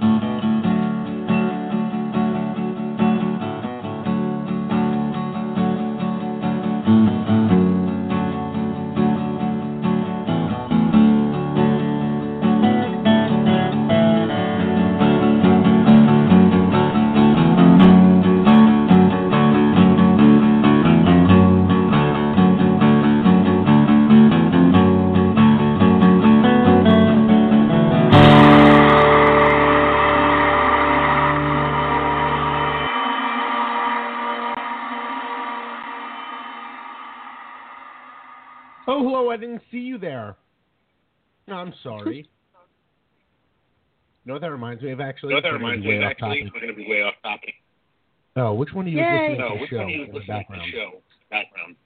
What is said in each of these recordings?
Oh, I'm sorry. know what that reminds me of, actually? You know what that reminds me of, actually? topic. We're going to be way off topic. Oh, which one are you Yay. listening No, to the which show one are you in the listening to the show? Background.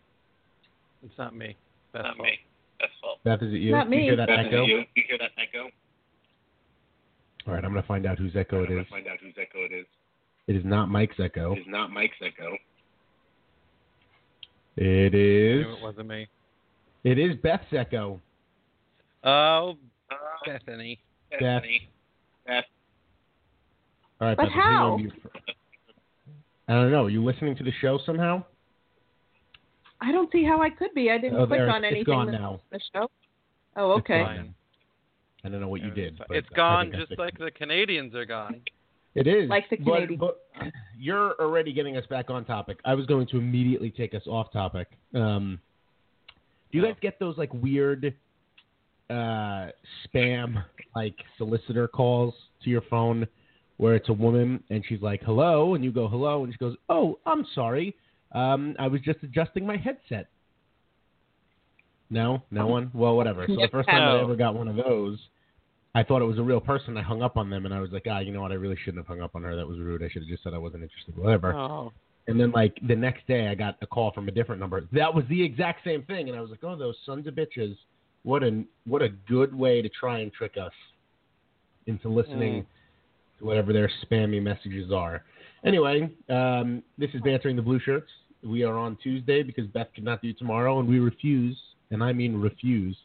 It's not me. That's Not all. me. That's fault. Beth, is it you? Not You hear that Beth, is it echo? You? you hear that echo? All right, I'm going to find out whose echo it I'm is. gonna find out whose echo it is. It is not Mike's echo. It is not Mike's echo. It I knew it wasn't me. It is Beth's echo. Oh, Uh, Bethany. Bethany. Beth. All right, But Beth, hang on how? mute for- I don't know. Are you listening to the show somehow? I don't see how I could be. I didn't Oh, click there, on it's anything. gone now. The show. Oh, okay. gone now. I don't know what you did. but It's I gone just fixed like the Canadiens are gone. It is. Like the but- Canadian. But, you're already getting us back on topic. I was going to immediately take us off topic. Um, do you Oh. guys get those like weird uh, spam like solicitor calls to your phone where it's a woman and she's like hello and you go hello and she goes oh I'm sorry um, I was just adjusting my headset. No, no one. Well, whatever. So the first time I ever got one of those, I thought it was a real person. I hung up on them, and I was like, ah, you know what? I really shouldn't have hung up on her. That was rude. I should have just said I wasn't interested. Whatever. Oh, And then like the next day, I got a call from a different number. That was the exact same thing, and I was like, oh, those sons of bitches! What a what a good way to try and trick us into listening to whatever their spammy messages are. Anyway, um, this is bantering the blue shirts. We are on Tuesday because Beth could not do tomorrow, and we refuse, and I mean refuse,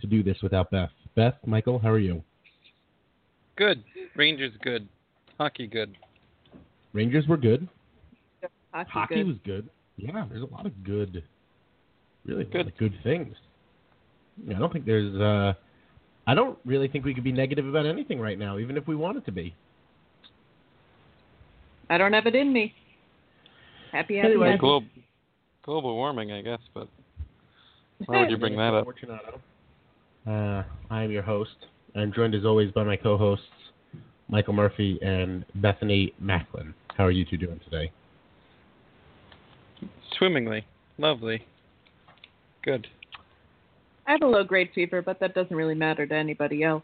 to do this without Beth. Beth, Michael, how are you? good. Rangers good. Hockey good. Rangers were good. Hockey, Hockey good. was good. Yeah, there's a lot of good, really a lot Good. of good things. Yeah, I don't think there's. Uh, I don't really think we could be negative about anything right now, even if we wanted to be. I don't have it in me. Happy, happy, Anyway, happy. Global, global warming, I guess, but why would you bring that up? Uh, I am your host. I'm joined as always by my co-hosts, Michael Murphy and Bethany Macklin. How are you two doing today? Swimmingly. Lovely. Good. I have a low grade fever, but that doesn't really matter to anybody else.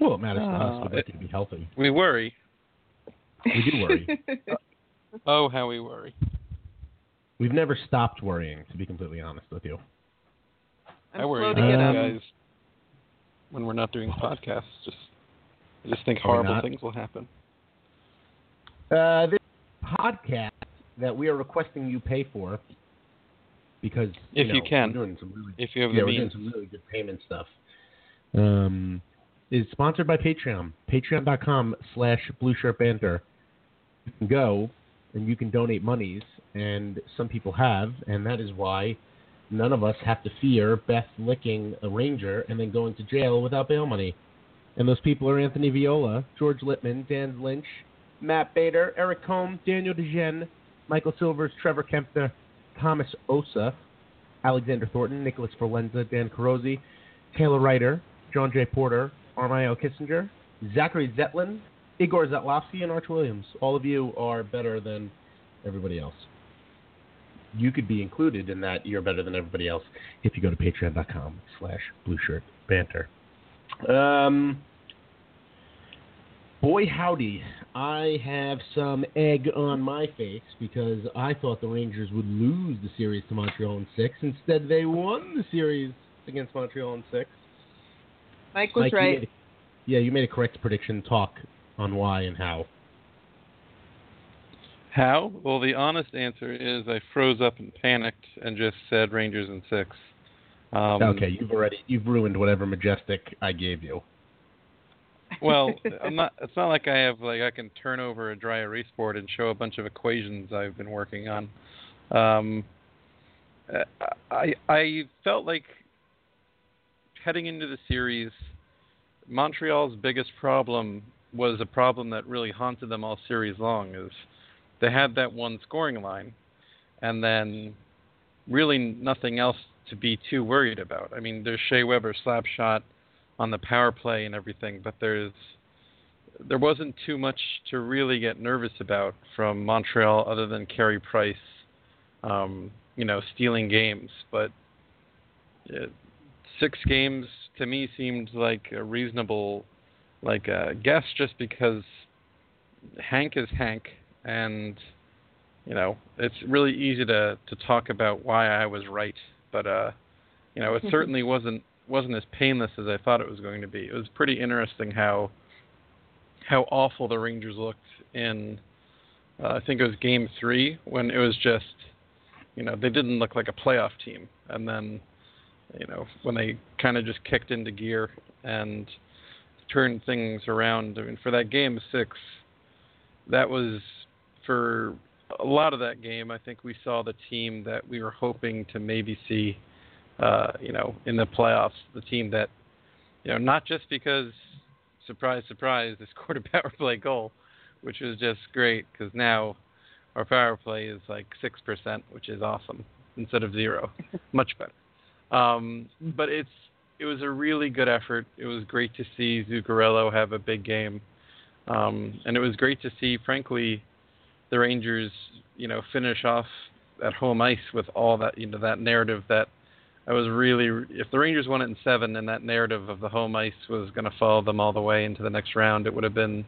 Well, it matters to us. Uh, We'd like you to be healthy. We worry. We do worry. Oh, how we worry. We've never stopped worrying, to be completely honest with you. I'm I worry about to get you up. Um, guys when we're not doing podcasts. Just, I just think horrible things will happen. Uh, this podcast that we are requesting you pay for because If know, you can. we're doing some really If you have yeah, the we're doing some really good payment stuff. Um, is sponsored by Patreon. Patreon.com slash Blue Shirt Banter. You can go and you can donate monies, and some people have, and that is why none of us have to fear Beth licking a ranger and then going to jail without bail money. And those people are Anthony Viola, George Littman, Dan Lynch, Matt Bader, Eric Combe, Daniel DeGen, Michael Silvers, Trevor Kempner, Thomas Osa, Alexander Thornton, Nicholas Forlenza, Dan Carosi, Taylor Ryder, John J. Porter, Armaio Kissinger, Zachary Zetlin, Igor Zetlovsky, and Arch Williams. All of you are better than everybody else. You could be included in that you're better than everybody else if you go to patreon.com slash blue shirt banter. Um, boy howdy, I have some egg on my face because I thought the Rangers would lose the series to Montreal in six. Instead, they won the series against Montreal in six. Mike was Mike, you right. made a- yeah, you made a correct prediction. Talk on why and how. How? Well, the honest answer is I froze up and panicked and just said Rangers in six. Um, okay, you've already you've ruined whatever majestic I gave you. Well, I'm not. It's not like I have like I can turn over a dry erase board and show a bunch of equations I've been working on. Um, I I felt like heading into the series, Montreal's biggest problem was a problem that really haunted them all series long. Is they had that one scoring line, and then really nothing else to be too worried about. I mean, there's Shea Weber slap shot on the power play and everything, but there's there wasn't too much to really get nervous about from Montreal other than Carey Price, um, you know, stealing games. But uh, six games to me seemed like a reasonable, like uh, guess, just because Hank is Hank, and you know, it's really easy to to talk about why I was right, but uh, you know, it certainly wasn't wasn't as painless as I thought it was going to be. It was pretty interesting how how awful the Rangers looked in uh, I think it was game 3 when it was just you know, they didn't look like a playoff team and then you know, when they kind of just kicked into gear and turned things around. I mean, for that game 6 that was for a lot of that game, I think we saw the team that we were hoping to maybe see uh, you know, in the playoffs, the team that, you know, not just because, surprise, surprise, they scored a power play goal, which was just great because now our power play is like 6%, which is awesome, instead of zero. Much better. Um, but it's it was a really good effort. It was great to see Zuccarello have a big game. Um, and it was great to see, frankly, the Rangers, you know, finish off at home ice with all that, you know, that narrative that I was really if the Rangers won it in seven and that narrative of the home ice was going to follow them all the way into the next round, it would have been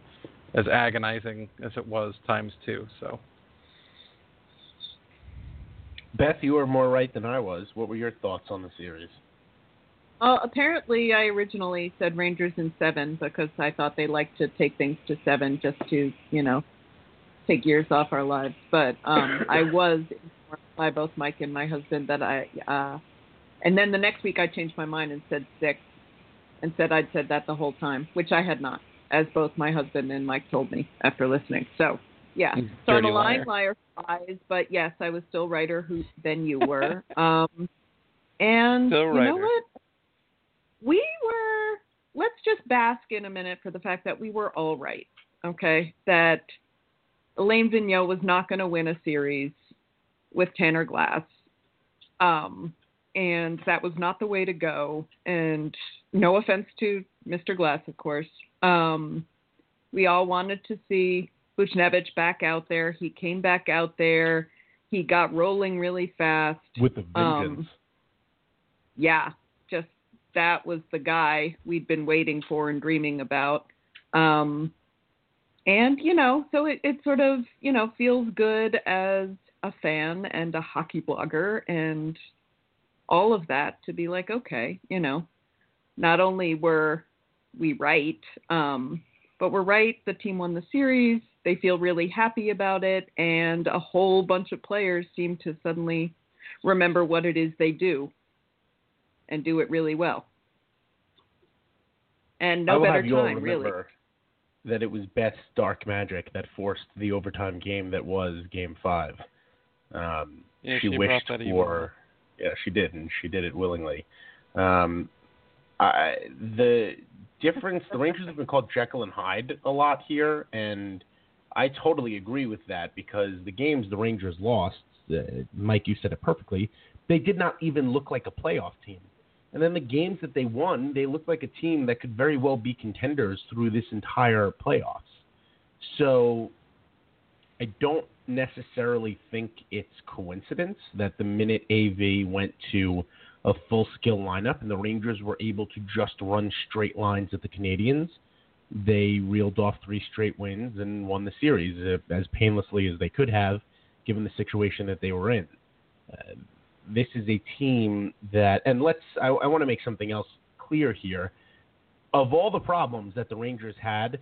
as agonizing as it was times two. So Beth, you were more right than I was. What were your thoughts on the series? Well, apparently, I originally said Rangers in seven because I thought they liked to take things to seven just to, you know, take years off our lives. But um, I was informed by both Mike and my husband that I, uh, and then the next week I changed my mind and said six, and said I'd said that the whole time, which I had not, as both my husband and Mike told me after listening. So, yeah. So I'm a lying liar. eyes, but yes, I was still righter who than you were. um, and Still you know what? We were. Let's just bask in a minute for the fact that we were all right. Okay, that Alain Vigneault was not going to win a series with Tanner Glass, um, and that was not the way to go. And no offense to Mr. Glass, of course. Um, we all wanted to see Buchnevich back out there. He came back out there. He got rolling really fast. With the Um, vengeance. Yeah, just that was the guy we'd been waiting for and dreaming about. Um, and you know, so it, it sort of you know feels good as a fan and a hockey blogger and all of that to be like, okay, you know, not only were we right, um, but we're right. The team won the series. They feel really happy about it, and a whole bunch of players seem to suddenly remember what it is they do and do it really well. And no better have you all time, really. remember that it was Beth's dark magic that forced the overtime game that was Game Five. Um, Yeah, she, she wished that for, yeah, she did, and she did it willingly. Um, I, the difference, the Rangers have been called Jekyll and Hyde a lot here, and I totally agree with that because the games the Rangers lost, uh, Mike, you said it perfectly. They did not even look like a playoff team. And then the games that they won, they looked like a team that could very well be contenders through this entire playoffs. So I don't necessarily think it's coincidence that the minute AV went to a full skill lineup and the Rangers were able to just run straight lines at the Canadiens, they reeled off three straight wins and won the series uh, as painlessly as they could have, given the situation that they were in. Uh, this is a team that, and let's, I, I want to make something else clear here. Of all the problems that the Rangers had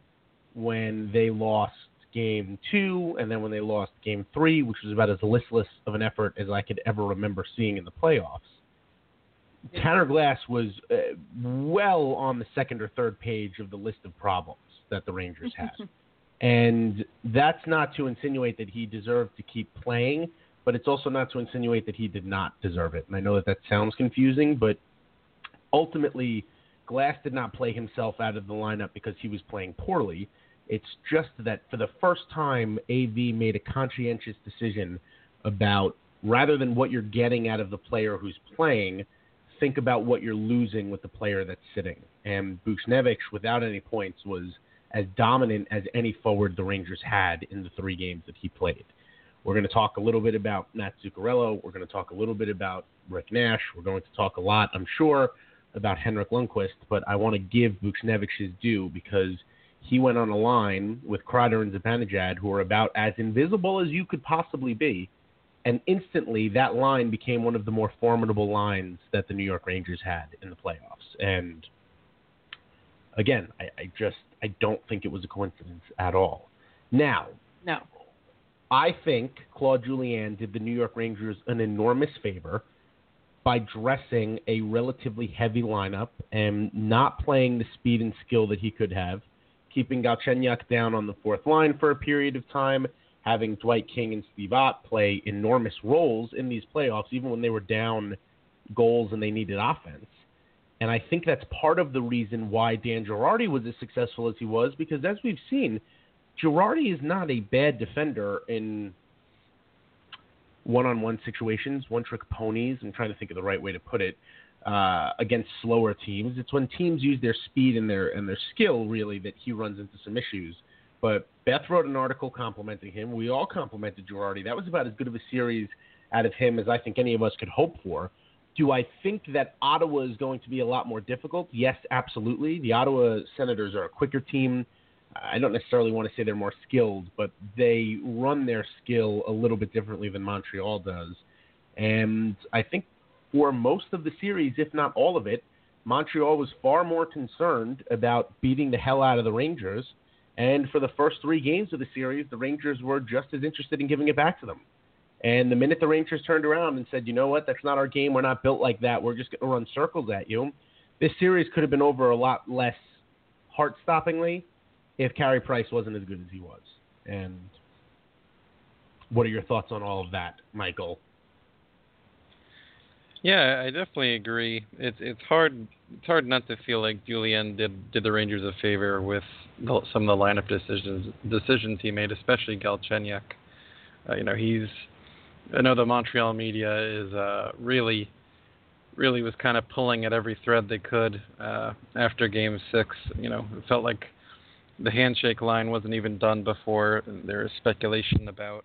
when they lost game two and then when they lost game three, which was about as listless of an effort as I could ever remember seeing in the playoffs, Tanner Glass was uh, well on the second or third page of the list of problems that the Rangers had. and that's not to insinuate that he deserved to keep playing, but it's also not to insinuate that he did not deserve it. And I know that that sounds confusing, but ultimately, Glass did not play himself out of the lineup because he was playing poorly. It's just that for the first time, AV made a conscientious decision about rather than what you're getting out of the player who's playing – think about what you're losing with the player that's sitting. And Buchnevich, without any points, was as dominant as any forward the Rangers had in the three games that he played. We're going to talk a little bit about Matt Zuccarello. We're going to talk a little bit about Rick Nash. We're going to talk a lot, I'm sure, about Henrik Lundqvist. But I want to give Buchnevich his due because he went on a line with Kreider and Zibanejad, who are about as invisible as you could possibly be and instantly that line became one of the more formidable lines that the New York Rangers had in the playoffs. And again, I, I just I don't think it was a coincidence at all. Now, no, I think Claude Julien did the New York Rangers an enormous favor by dressing a relatively heavy lineup and not playing the speed and skill that he could have, keeping Galchenyuk down on the fourth line for a period of time having Dwight King and Steve Ott play enormous roles in these playoffs, even when they were down goals and they needed offense. And I think that's part of the reason why Dan Girardi was as successful as he was, because as we've seen, Girardi is not a bad defender in one-on-one situations, one-trick ponies. I'm trying to think of the right way to put it. Uh, against slower teams, it's when teams use their speed and their and their skill really that he runs into some issues. But Beth wrote an article complimenting him. We all complimented Girardi. That was about as good of a series out of him as I think any of us could hope for. Do I think that Ottawa is going to be a lot more difficult? Yes, absolutely. The Ottawa Senators are a quicker team. I don't necessarily want to say they're more skilled, but they run their skill a little bit differently than Montreal does. And I think for most of the series, if not all of it, Montreal was far more concerned about beating the hell out of the Rangers and for the first three games of the series, the Rangers were just as interested in giving it back to them. And the minute the Rangers turned around and said, you know what, that's not our game. We're not built like that. We're just going to run circles at you. This series could have been over a lot less heart stoppingly if Carey Price wasn't as good as he was. And what are your thoughts on all of that, Michael? Yeah, I definitely agree. It's it's hard it's hard not to feel like Julien did did the Rangers a favor with the, some of the lineup decisions decisions he made, especially Galchenyuk. Uh, you know, he's I know the Montreal media is uh, really really was kind of pulling at every thread they could uh, after Game Six. You know, it felt like the handshake line wasn't even done before. There was speculation about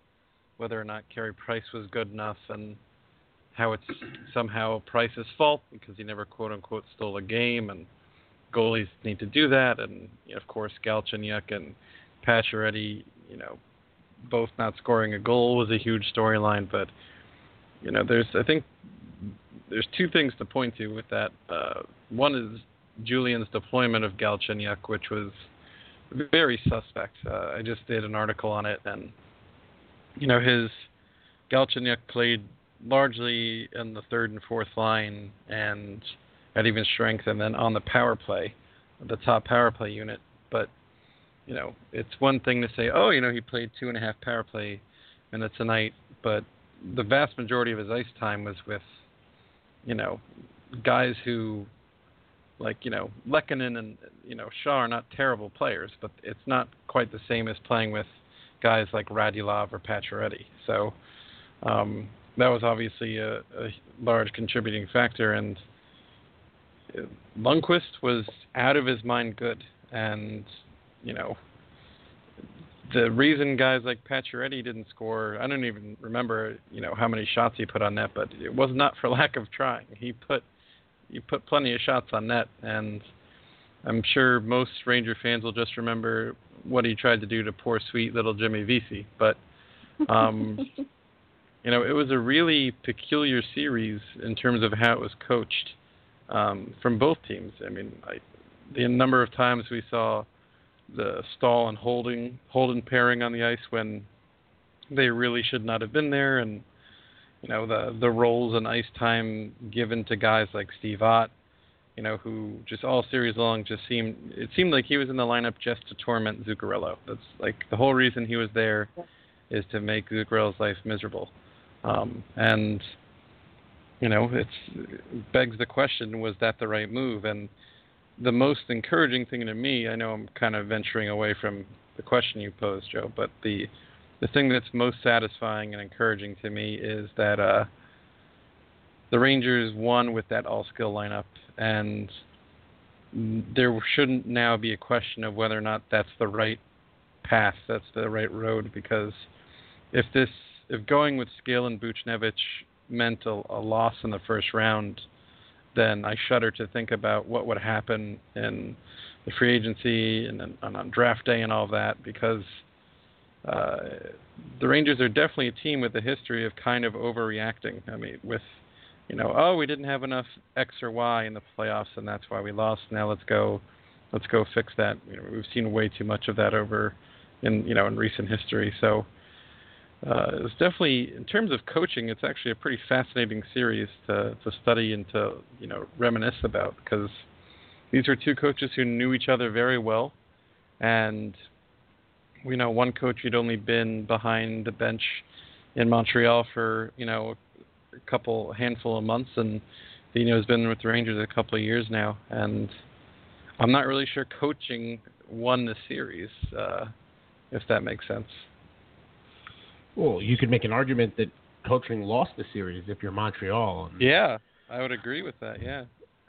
whether or not Carey Price was good enough and how it's somehow Price's fault because he never quote unquote stole a game, and goalies need to do that, and of course Galchenyuk and Pacioretty, you know, both not scoring a goal was a huge storyline, but you know, there's I think there's two things to point to with that. Uh, one is Julien's deployment of Galchenyuk, which was very suspect. Uh, I just did an article on it, and you know his Galchenyuk played largely in the third and fourth line and at even strength, and then on the power play, the top power play unit. But you know, it's one thing to say, oh, you know, he played two and a half power play minutes a night, but the vast majority of his ice time was with, you know, guys who, like you know, Lehkonen and you know Shaw are not terrible players, but it's not quite the same as playing with guys like Radulov or Pacioretty. So, um, that was obviously a, a large contributing factor. And Lundqvist was out of his mind good, and you know the reason guys like Pacioretty didn't score, I don't even remember, you know, how many shots he put on net, but it was not for lack of trying. He put he put plenty of shots on net, and I'm sure most Ranger fans will just remember what he tried to do to poor sweet little Jimmy Vesey. But um, you know, it was a really peculiar series in terms of how it was coached um, from both teams. I mean, I, the number of times we saw the Staal and Holden Holden pairing on the ice when they really should not have been there, and you know the the roles and ice time given to guys like Steve Ott you know, who just all series long just seemed it seemed like he was in the lineup just to torment Zuccarello. That's like the whole reason he was there is to make Zuccarello's life miserable. Um, and you know, it begs the question: Was that the right move? And the most encouraging thing to me, I know I'm kind of venturing away from the question you posed, Joe, but the the thing that's most satisfying and encouraging to me is that uh, the Rangers won with that all skill lineup and there shouldn't now be a question of whether or not that's the right path, that's the right road, because if this, if going with Skill and Buchnevich meant a, a loss in the first round, then I shudder to think about what would happen in the free agency and, and on draft day and all that, because uh, the Rangers are definitely a team with a history of kind of overreacting. I mean, with you know, oh, we didn't have enough X or Y in the playoffs, and that's why we lost. Now let's go, let's go fix that. You know, we've seen way too much of that over in you know in recent history. So uh, it's definitely in terms of coaching, it's actually a pretty fascinating series to to study and to you know reminisce about because these are two coaches who knew each other very well, and we know one coach had only been behind the bench in Montreal for you know a couple handful of months, and Dino has been with the Rangers a couple of years now, and I'm not really sure coaching won the series, uh, if that makes sense. Well, you could make an argument that coaching lost the series if you're Montreal. yeah, I would agree with that. Yeah.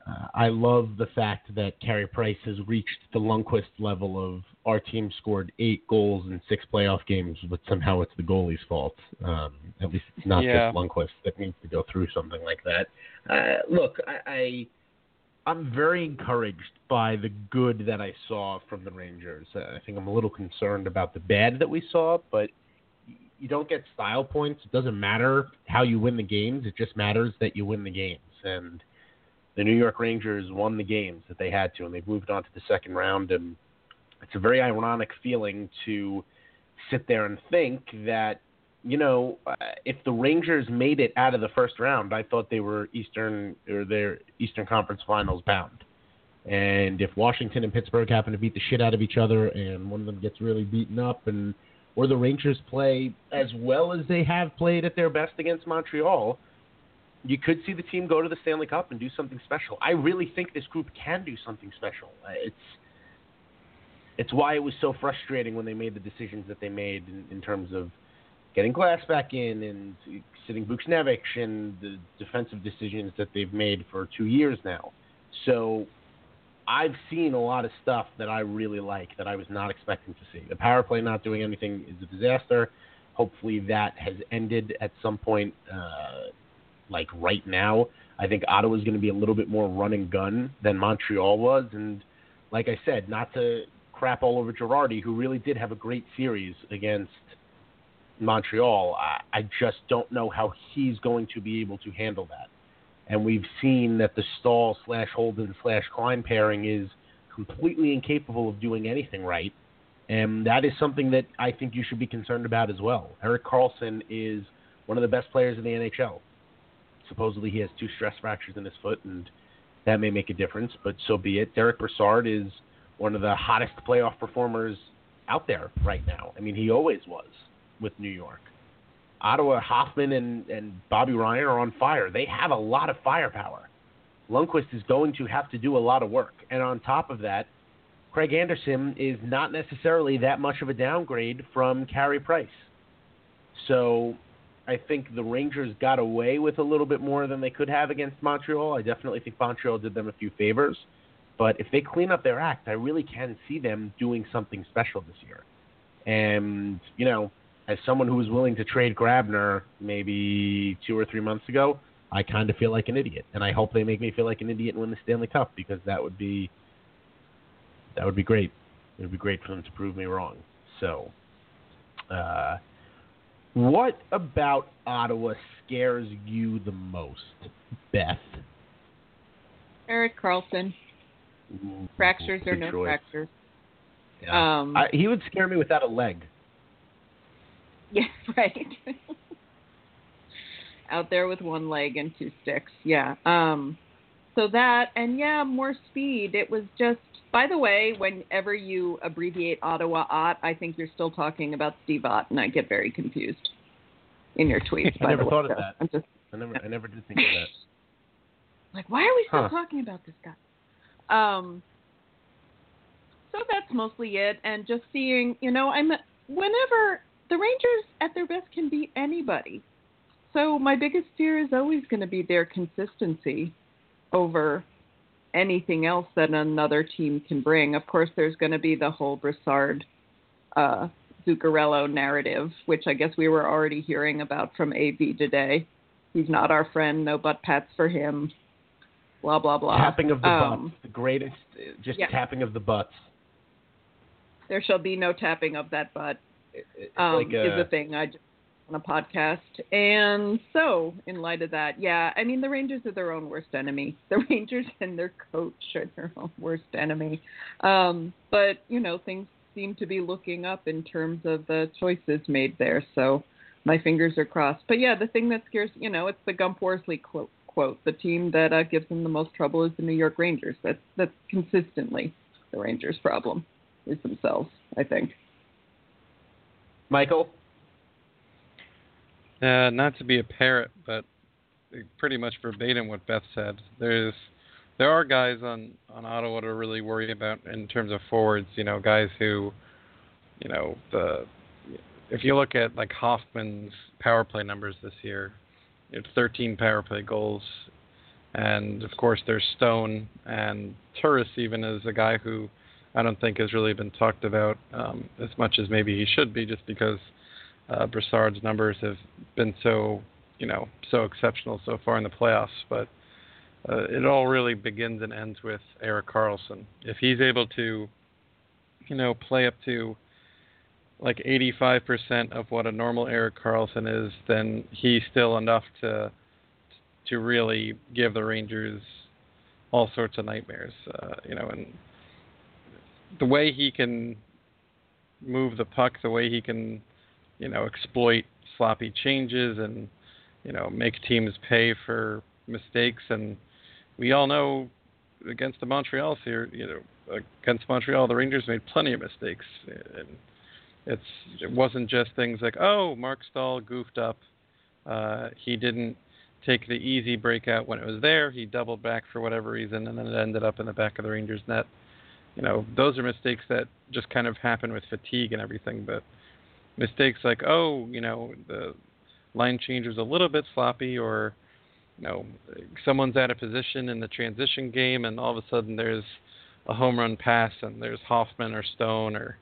Uh, I love the fact that Carey Price has reached the Lundqvist level of our team scored eight goals in six playoff games, but somehow it's the goalie's fault. Um, at least it's not yeah. just Lundqvist that needs to go through something like that. Uh, look, I, I I'm very encouraged by the good that I saw from the Rangers. Uh, I think I'm a little concerned about the bad that we saw, but you don't get style points. It doesn't matter how you win the games. It just matters that you win the games and the New York Rangers won the games that they had to, and they've moved on to the second round. And it's a very ironic feeling to sit there and think that, you know, uh, if the Rangers made it out of the first round, I thought they were Eastern or their Eastern Conference Finals bound. And if Washington and Pittsburgh happen to beat the shit out of each other, and one of them gets really beaten up, and or the Rangers play as well as they have played at their best against Montreal, you could see the team go to the Stanley Cup and do something special. I really think this group can do something special. It's it's why it was so frustrating when they made the decisions that they made in, in terms of getting Glass back in and sitting Buchnevich and the defensive decisions that they've made for two years now. So I've seen a lot of stuff that I really like that I was not expecting to see. The power play not doing anything is a disaster. Hopefully that has ended at some point. Uh, like right now. I think Ottawa is going to be a little bit more run and gun than Montreal was, and like I said, not to crap all over Girardi, who really did have a great series against Montreal. I, I just don't know how he's going to be able to handle that. And we've seen that the Staal slash Holden slash Klein pairing is completely incapable of doing anything right. And that is something that I think you should be concerned about as well. Erik Karlsson is one of the best players in the NHL supposedly he has two stress fractures in his foot, and that may make a difference, but so be it. Derek Brassard is one of the hottest playoff performers out there right now. I mean, he always was with New York. Ottawa, Hoffman, and, and Bobby Ryan are on fire. They have a lot of firepower. Lundqvist is going to have to do a lot of work. And on top of that, Craig Anderson is not necessarily that much of a downgrade from Carey Price. So I think the Rangers got away with a little bit more than they could have against Montreal. I definitely think Montreal did them a few favors. But if they clean up their act, I really can see them doing something special this year. And, you know, as someone who was willing to trade Grabner maybe two or three months ago, I kind of feel like an idiot. And I hope they make me feel like an idiot and win the Stanley Cup because that would be That would be great. It would be great for them to prove me wrong. So, uh, what about Ottawa scares you the most, Beth? Erik Karlsson. Ooh, Fractures or no choice. fractures. Yeah. Um, I, he would scare me without a leg. Yeah, right. Out there with one leg and two sticks. Yeah. Um so that and yeah, more speed. It was just by the way, whenever you abbreviate Ottawa Ott, I think you're still talking about Steve Ott and I get very confused in your tweets. I by never the way. thought of So that. I'm just I never, I never did think of that. like, why are we still Huh. talking about this guy? Um, so that's mostly it, and just seeing, you know, I'm whenever the Rangers at their best can beat anybody. So my biggest fear is always going to be their consistency over anything else that another team can bring. Of course, there's going to be the whole Brassard, uh, Zuccarello narrative, which I guess we were already hearing about from AV today. He's not our friend. No butt pats for him. Blah blah blah. tapping of the Um, butts, the greatest, just yeah. tapping of the butts. There shall be no tapping of that butt. Um, like is a, a thing I just on a podcast. And so, in light of that, yeah, I mean the Rangers are their own worst enemy. The Rangers and their coach are their own worst enemy. Um, but you know, things seem to be looking up in terms of the choices made there. So my fingers are crossed. But yeah, the thing that scares you know, it's the Gump Worsley quote. Quote: The team that uh, gives them the most trouble is the New York Rangers. That's that's consistently the Rangers' problem is themselves. I think. Michael. Uh, not to be a parrot, but pretty much verbatim what Beth said. There's there are guys on on Ottawa to really worry about in terms of forwards. You know, guys who, you know, the if you look at like Hoffman's power play numbers this year, it's 13 power play goals, and of course there's Stone and Turris even is a guy who I don't think has really been talked about um, as much as maybe he should be, just because uh, Brassard's numbers have been so, you know, so exceptional so far in the playoffs. But uh, it all really begins and ends with Erik Karlsson. If he's able to, you know, play up to like 85% of what a normal Erik Karlsson is, then he's still enough to to really give the Rangers all sorts of nightmares. Uh, you know, and the way he can move the puck, the way he can, you know, exploit sloppy changes and, you know, make teams pay for mistakes. And we all know against the Montreal here, you know, against Montreal, the Rangers made plenty of mistakes. And it's it wasn't just things like, oh, Marc Staal goofed up. Uh, he didn't take the easy breakout when it was there. He doubled back for whatever reason, and then it ended up in the back of the Rangers' net you know, those are mistakes that just kind of happen with fatigue and everything. But mistakes like, oh, you know, the line change was a little bit sloppy, or you know, someone's out of position in the transition game, and all of a sudden there's a home run pass, and there's Hoffman or Stone or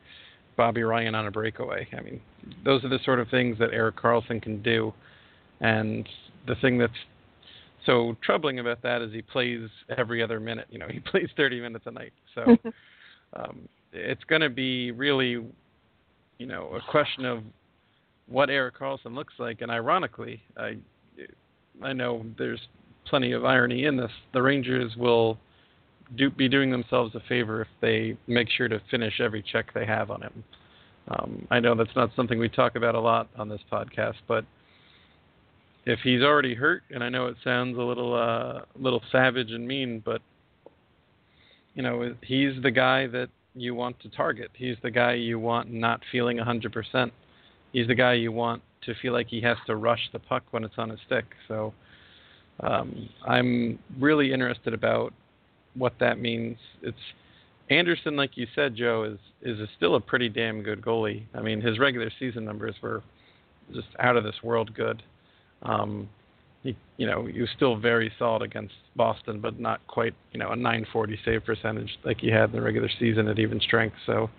Bobby Ryan on a breakaway. I mean, those are the sort of things that Erik Karlsson can do. And the thing that's so troubling about that is he plays every other minute. You know, he plays 30 minutes a night. So um, it's going to be really, you know, a question of what Erik Karlsson looks like. And ironically, I, I know there's plenty of irony in this. The Rangers will do, be doing themselves a favor if they make sure to finish every check they have on him. Um, I know that's not something we talk about a lot on this podcast, but if he's already hurt, and I know it sounds a little uh, little savage and mean, but you know he's the guy that you want to target. He's the guy you want not feeling a 100%. He's the guy you want to feel like he has to rush the puck when it's on his stick. So um, I'm really interested about what that means. It's Anderson, like you said, Joe, is is a, still a pretty damn good goalie. I mean, his regular season numbers were just out of this world good. Um, he, you know, he was still very solid against Boston, but not quite, you know, a 940 save percentage like he had in the regular season at even strength. So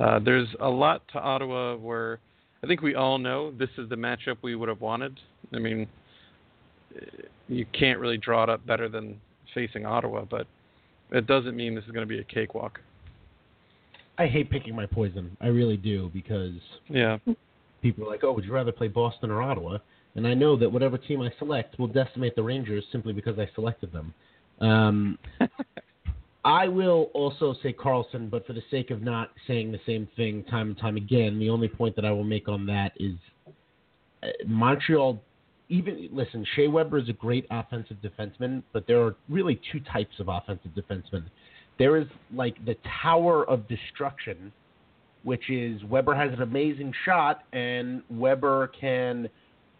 uh, there's a lot to Ottawa where I think we all know this is the matchup we would have wanted. I mean, you can't really draw it up better than facing Ottawa, but it doesn't mean this is going to be a cakewalk. I hate picking my poison. I really do because Yeah. people are like, "Oh, would you rather play Boston or Ottawa?" And I know that whatever team I select will decimate the Rangers simply because I selected them. Um, I will also say Karlsson, but for the sake of not saying the same thing time and time again, the only point that I will make on that is uh, Montreal. Even listen, Shea Weber is a great offensive defenseman, but there are really two types of offensive defensemen. There is like the Tower of Destruction, which is Weber has an amazing shot and Weber can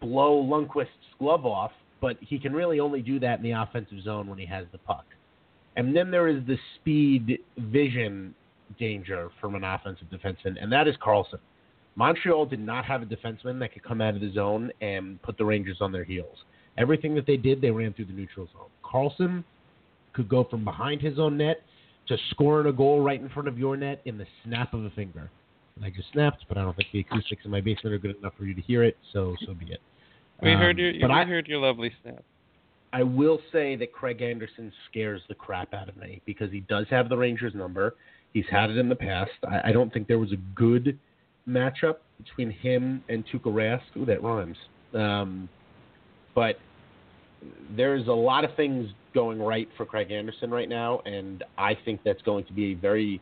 blow Lundqvist's glove off, but he can really only do that in the offensive zone when he has the puck. And then there is the speed vision danger from an offensive defenseman, and that is Karlsson. Montreal did not have a defenseman that could come out of the zone and put the Rangers on their heels. Everything that they did, they ran through the neutral zone. Karlsson could go from behind his own net to scoring a goal right in front of your net in the snap of a finger. And I just snapped, but I don't think the acoustics in my basement are good enough for you to hear it, so so be it. We Um, heard your but we I, heard your lovely snap. I will say that Craig Anderson scares the crap out of me because he does have the Rangers number. He's had it in the past. I, I don't think there was a good matchup between him and Tuukka Rask. Ooh, that rhymes. Um, but there's a lot of things going right for Craig Anderson right now, and I think that's going to be a very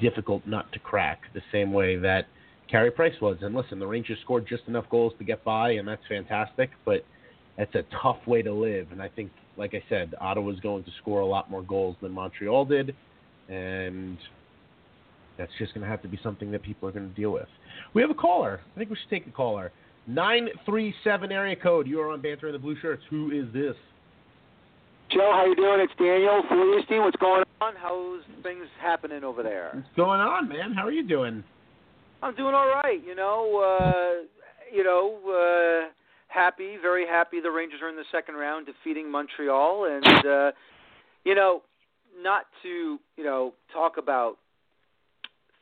difficult nut to crack. The same way that Carey Price was. And listen, the Rangers scored just enough goals to get by, and that's fantastic. But that's a tough way to live. And I think, like I said, Ottawa's going to score a lot more goals than Montreal did, and that's just going to have to be something that people are going to deal with. We have a caller. I think we should take a caller. Nine three seven area code. You are on Banter in the Blue Shirts. Who is this? Joe, how you doing? It's Daniel Felistein. What's going on? How's things happening over there? What's going on, man? How are you doing? I'm doing all right. You know, uh, you know, uh, happy, very happy. The Rangers are in the second round, defeating Montreal, and uh, you know, not to you know talk about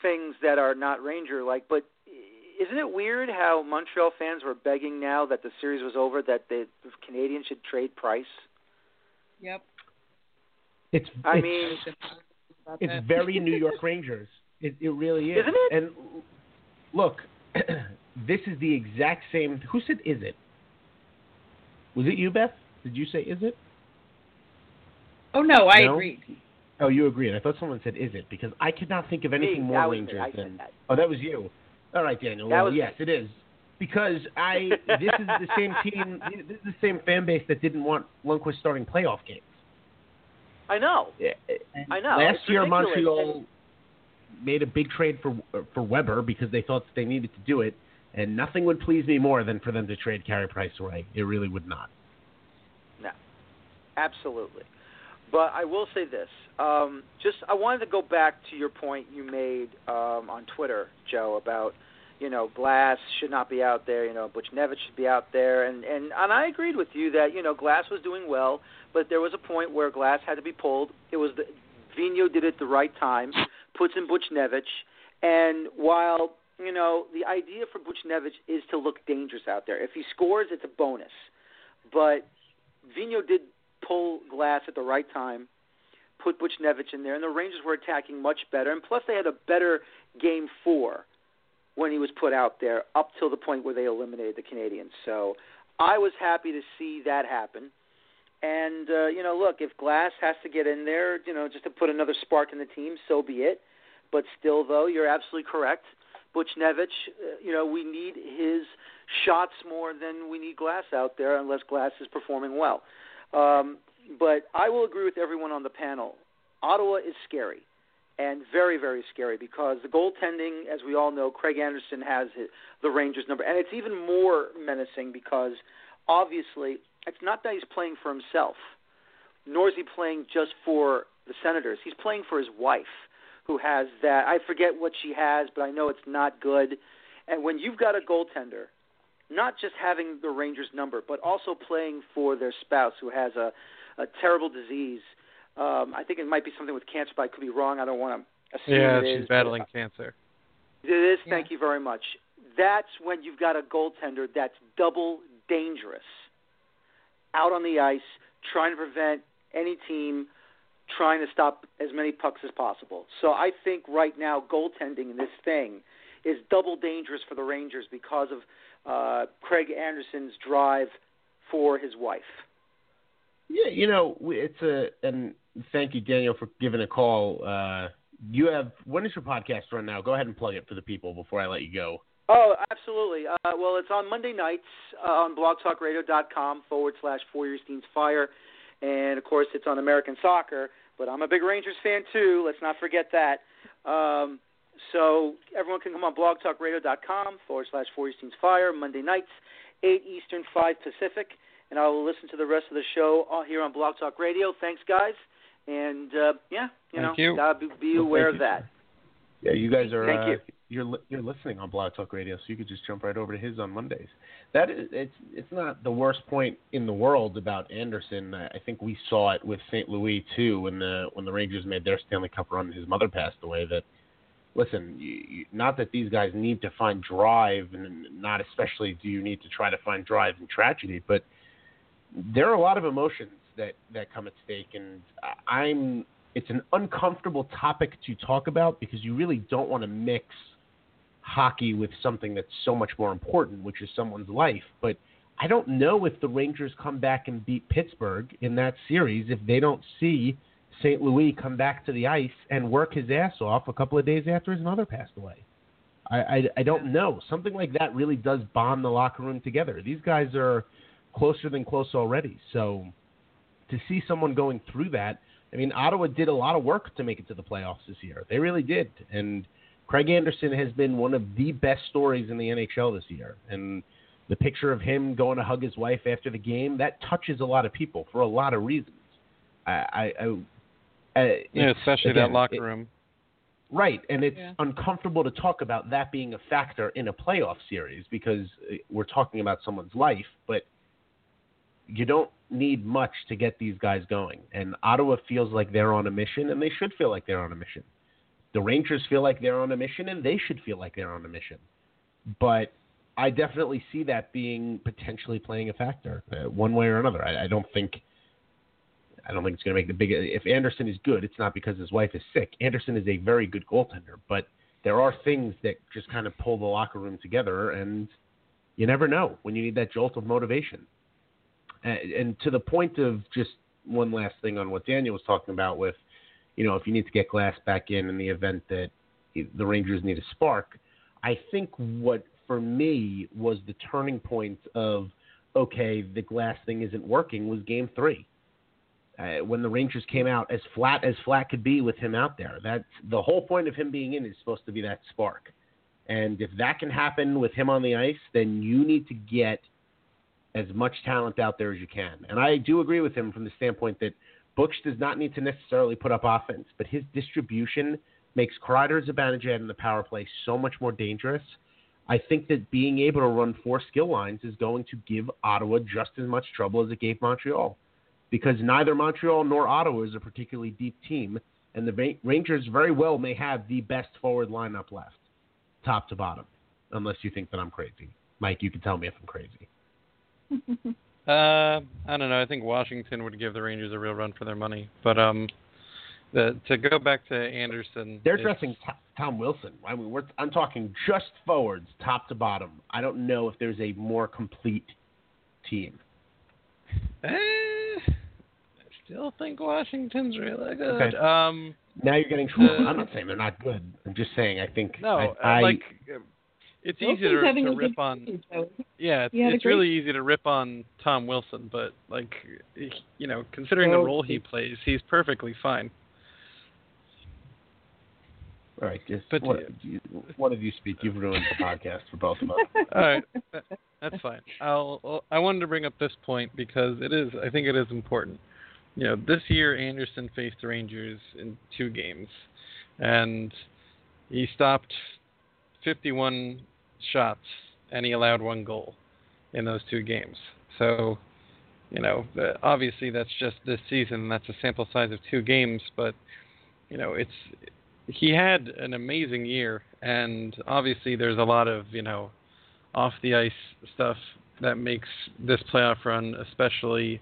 things that are not Ranger like, but isn't it weird how Montreal fans were begging now that the series was over that the Canadiens should trade Price? Yep. It's I it's, mean, it's very New York Rangers. It, it really is. Isn't it? And look, this is the exact same. Who said is it? Was it you, Beth? Did you say is it? Oh no, I No? agreed. Oh, you agreed. I thought someone said is it because I could not think of anything Me, more that was me. Rangers I said than. that. Oh, that was you. All right, Daniel. That well, yes, it is because I. This is the same team. This is the same fan base that didn't want Lundqvist starting playoff games. I know. Yeah, I know. Last It's year, ridiculous. Montreal made a big trade for for Weber because they thought that they needed to do it, and nothing would please me more than for them to trade Carey Price away. It really would not. No, absolutely. But I will say this. Um, just I wanted to go back to your point you made um, on Twitter, Joe, about you know Glass should not be out there. You know Buchnevich should be out there, and and and I agreed with you that you know Glass was doing well, but there was a point where Glass had to be pulled. It was the Vino did it the right time, puts in Buchnevich, and while you know the idea for Buchnevich is to look dangerous out there. If he scores, it's a bonus, but Vino did pull Glass at the right time, put Buchnevich in there, and the Rangers were attacking much better. And plus, they had a better game four when he was put out there up till the point where they eliminated the Canadiens. So I was happy to see that happen. And uh, you know, look, if Glass has to get in there, you know, just to put another spark in the team, so be it. But still, though, you're absolutely correct. Buchnevich, uh, you know, we need his shots more than we need Glass out there, unless Glass is performing well. Um, but I will agree with everyone on the panel. Ottawa is scary, and very, very scary because the goaltending, as we all know, Craig Anderson has hi- the Rangers number, and it's even more menacing because obviously it's not that he's playing for himself, nor is he playing just for the Senators. He's playing for his wife, who has that. I forget what she has, but I know it's not good. And when you've got a goaltender not just having the Rangers number, but also playing for their spouse who has a, a terrible disease. Um, I think it might be something with cancer, but I could be wrong. I don't want to assume Yeah, it is, she's but battling cancer. It is. Thank you very much. That's when you've got a goaltender that's double dangerous out on the ice, trying to prevent any team trying to stop as many pucks as possible. So I think right now goaltending in this thing is double dangerous for the Rangers because of uh, Craig Anderson's drive for his wife. Yeah, you know, it's a and thank you, Daniel, for giving a call. Uh, you have when is your podcast run now? Go ahead and plug it for the people before I let you go. Oh, absolutely. Uh, well, it's on Monday nights uh, on blogtalkradio.com forward slash Feuerstein's Fire. And, of course, it's on American Soccer. But I'm a big Rangers fan, too. Let's not forget that. Um, so everyone can come on blogtalkradio.com forward slash Feuerstein's Fire Monday nights, 8 Eastern, 5 Pacific. And I will listen to the rest of the show here on Blog Talk Radio. Thanks, guys. And, uh, yeah, you Thank know, you. be, be aware of that. Yeah, you guys are. Thank uh, you. You're li- you're listening on Blog Talk Radio, so you could just jump right over to his on Mondays. That is, it's it's not the worst point in the world about Anderson. I I think we saw it with St. Louis too when the when the Rangers made their Stanley Cup run. and His mother passed away. That listen, you, you, not that these guys need to find drive, and not especially do you need to try to find drive in tragedy, but there are a lot of emotions that that come at stake, and I'm. It's an uncomfortable topic to talk about because you really don't want to mix hockey with something that's so much more important, which is someone's life. But I don't know if the Rangers come back and beat Pittsburgh in that series if they don't see St. Louis come back to the ice and work his ass off a couple of days after his mother passed away. I, I, I don't know. Something like that really does bond the locker room together. These guys are closer than close already. So to see someone going through that, I mean, Ottawa did a lot of work to make it to the playoffs this year. They really did. And Craig Anderson has been one of the best stories in the NHL this year. And the picture of him going to hug his wife after the game, that touches a lot of people for a lot of reasons. I, I, I uh, Yeah, especially again, that locker it- room. Right, and it's Yeah. uncomfortable to talk about that being a factor in a playoff series because uh, we're talking about someone's life, but you don't need much to get these guys going. And Ottawa feels like they're on a mission, and they should feel like they're on a mission. The Rangers feel like they're on a mission, and they should feel like they're on a mission. But I definitely see that being potentially playing a factor, uh, one way or another. I, I don't think. I don't think it's going to make the big. If Anderson is good, it's not because his wife is sick. Anderson is a very good goaltender, but there are things that just kind of pull the locker room together, and you never know when you need that jolt of motivation. And, and to the point of just one last thing on what Daniel was talking about with, you know, if you need to get Glass back in in the event that the Rangers need a spark, I think what for me was the turning point of okay, the Glass thing isn't working was Game Three uh, when the Rangers came out as flat as flat could be with him out there. That's the whole point of him being in is supposed to be that spark. And if that can happen with him on the ice, then you need to get as much talent out there as you can. And I do agree with him from the standpoint that Butch does not need to necessarily put up offense, but his distribution makes Kreider Zibanejad in the power play so much more dangerous. I think that being able to run four skill lines is going to give Ottawa just as much trouble as it gave Montreal because neither Montreal nor Ottawa is a particularly deep team, and the Rangers very well may have the best forward lineup left, top to bottom, unless you think that I'm crazy. Mike, you can tell me if I'm crazy. Uh, I don't know. I think Washington would give the Rangers a real run for their money. But um, the to go back to Anderson, They're dressing T- Tom Wilson. I mean, we're, I'm talking just forwards, top to bottom. I don't know if there's a more complete team. Eh, I still think Washington's really good. Okay. Um, Now you're getting. Uh, I'm not saying they're not good. I'm just saying I think. no, I, uh, I- like it's easy to, to rip on. season, Yeah, it's, He had a it's great- really easy to rip on Tom Wilson, but like, you know, considering the role he he- plays, he's perfectly fine. all right, just But- one, you, one of you speak. You've ruined the podcast for both of us. All right, that- that's fine. I'll, I'll- I wanted to bring up this point because it is. I think it is important. You know, this year Anderson faced the Rangers in two games, and he stopped 51 shots and he allowed one goal in those two games. So, you know, obviously that's just this season. That's a sample size of two games, but you know, it's he had an amazing year, and obviously there's a lot of you know off the ice stuff that makes this playoff run especially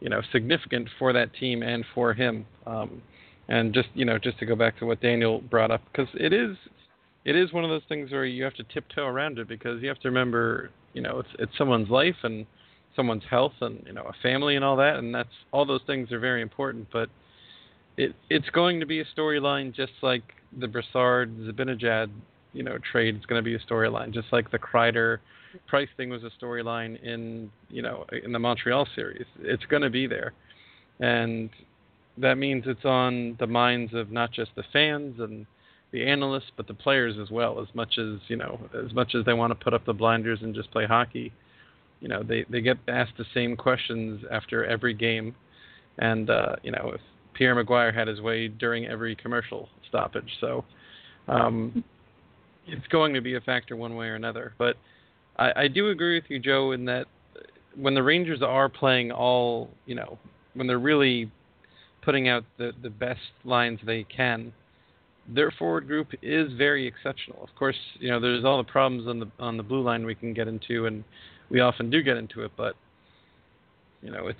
you know, significant for that team and for him. Um, and just you know, just to go back to what Daniel brought up, because it is, it is one of those things where you have to tiptoe around it because you have to remember, you know, it's it's someone's life and someone's health and you know a family and all that, and that's all those things are very important. But it it's going to be a storyline just like the Brassard Zibanejad you know trade is going to be a storyline, just like the Kreider Price thing was a storyline in you know in the Montreal series. It's going to be there, and that means it's on the minds of not just the fans and the analysts, but the players as well. As much as you know, as much as they want to put up the blinders and just play hockey, you know, they they get asked the same questions after every game, and uh, you know, if Pierre McGuire had his way during every commercial stoppage, so um, it's going to be a factor one way or another. But I, I do agree with you, Joe, in that when the Rangers are playing all, you know, when they're really putting out the the best lines they can, their forward group is very exceptional. Of course, you know, there's all the problems on the on the blue line we can get into, and we often do get into it, but you know, it's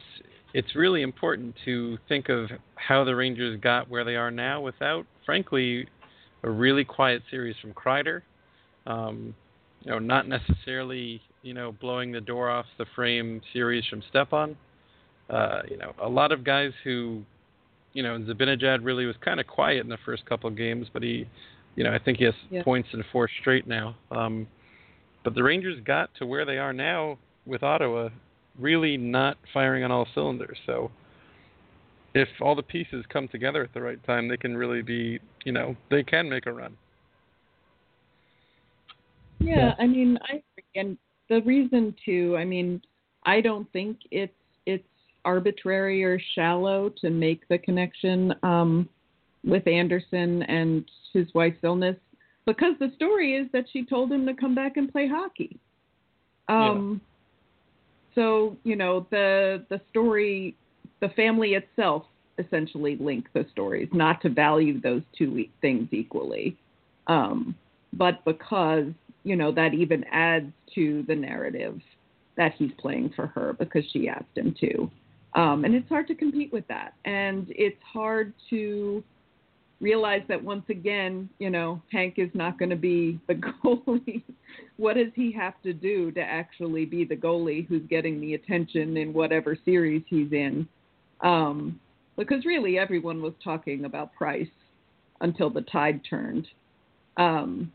it's really important to think of how the Rangers got where they are now without, frankly, a really quiet series from Kreider. Um, you know, not necessarily, you know, blowing the door off the frame series from Stepan. Uh, you know, a lot of guys who, you know, Zibanejad really was kind of quiet in the first couple of games, but he, you know, I think he has yeah. points in four straight now. Um, but the Rangers got to where they are now with Ottawa, really not firing on all cylinders. So, if all the pieces come together at the right time, they can really be, you know, they can make a run. Yeah, I mean, I and the reason too. I mean, I don't think it's arbitrary or shallow to make the connection um, with Anderson and his wife's illness because the story is that she told him to come back and play hockey. Um, yeah. So you know the the story, the family itself essentially link the stories, not to value those two things equally, um, but because you know, that even adds to the narrative that he's playing for her because she asked him to. Um, and it's hard to compete with that. And it's hard to realize that once again, you know, Hank is not going to be the goalie. what does he have to do to actually be the goalie who's getting the attention in whatever series he's in? Um, because really, everyone was talking about Price until the tide turned. Um,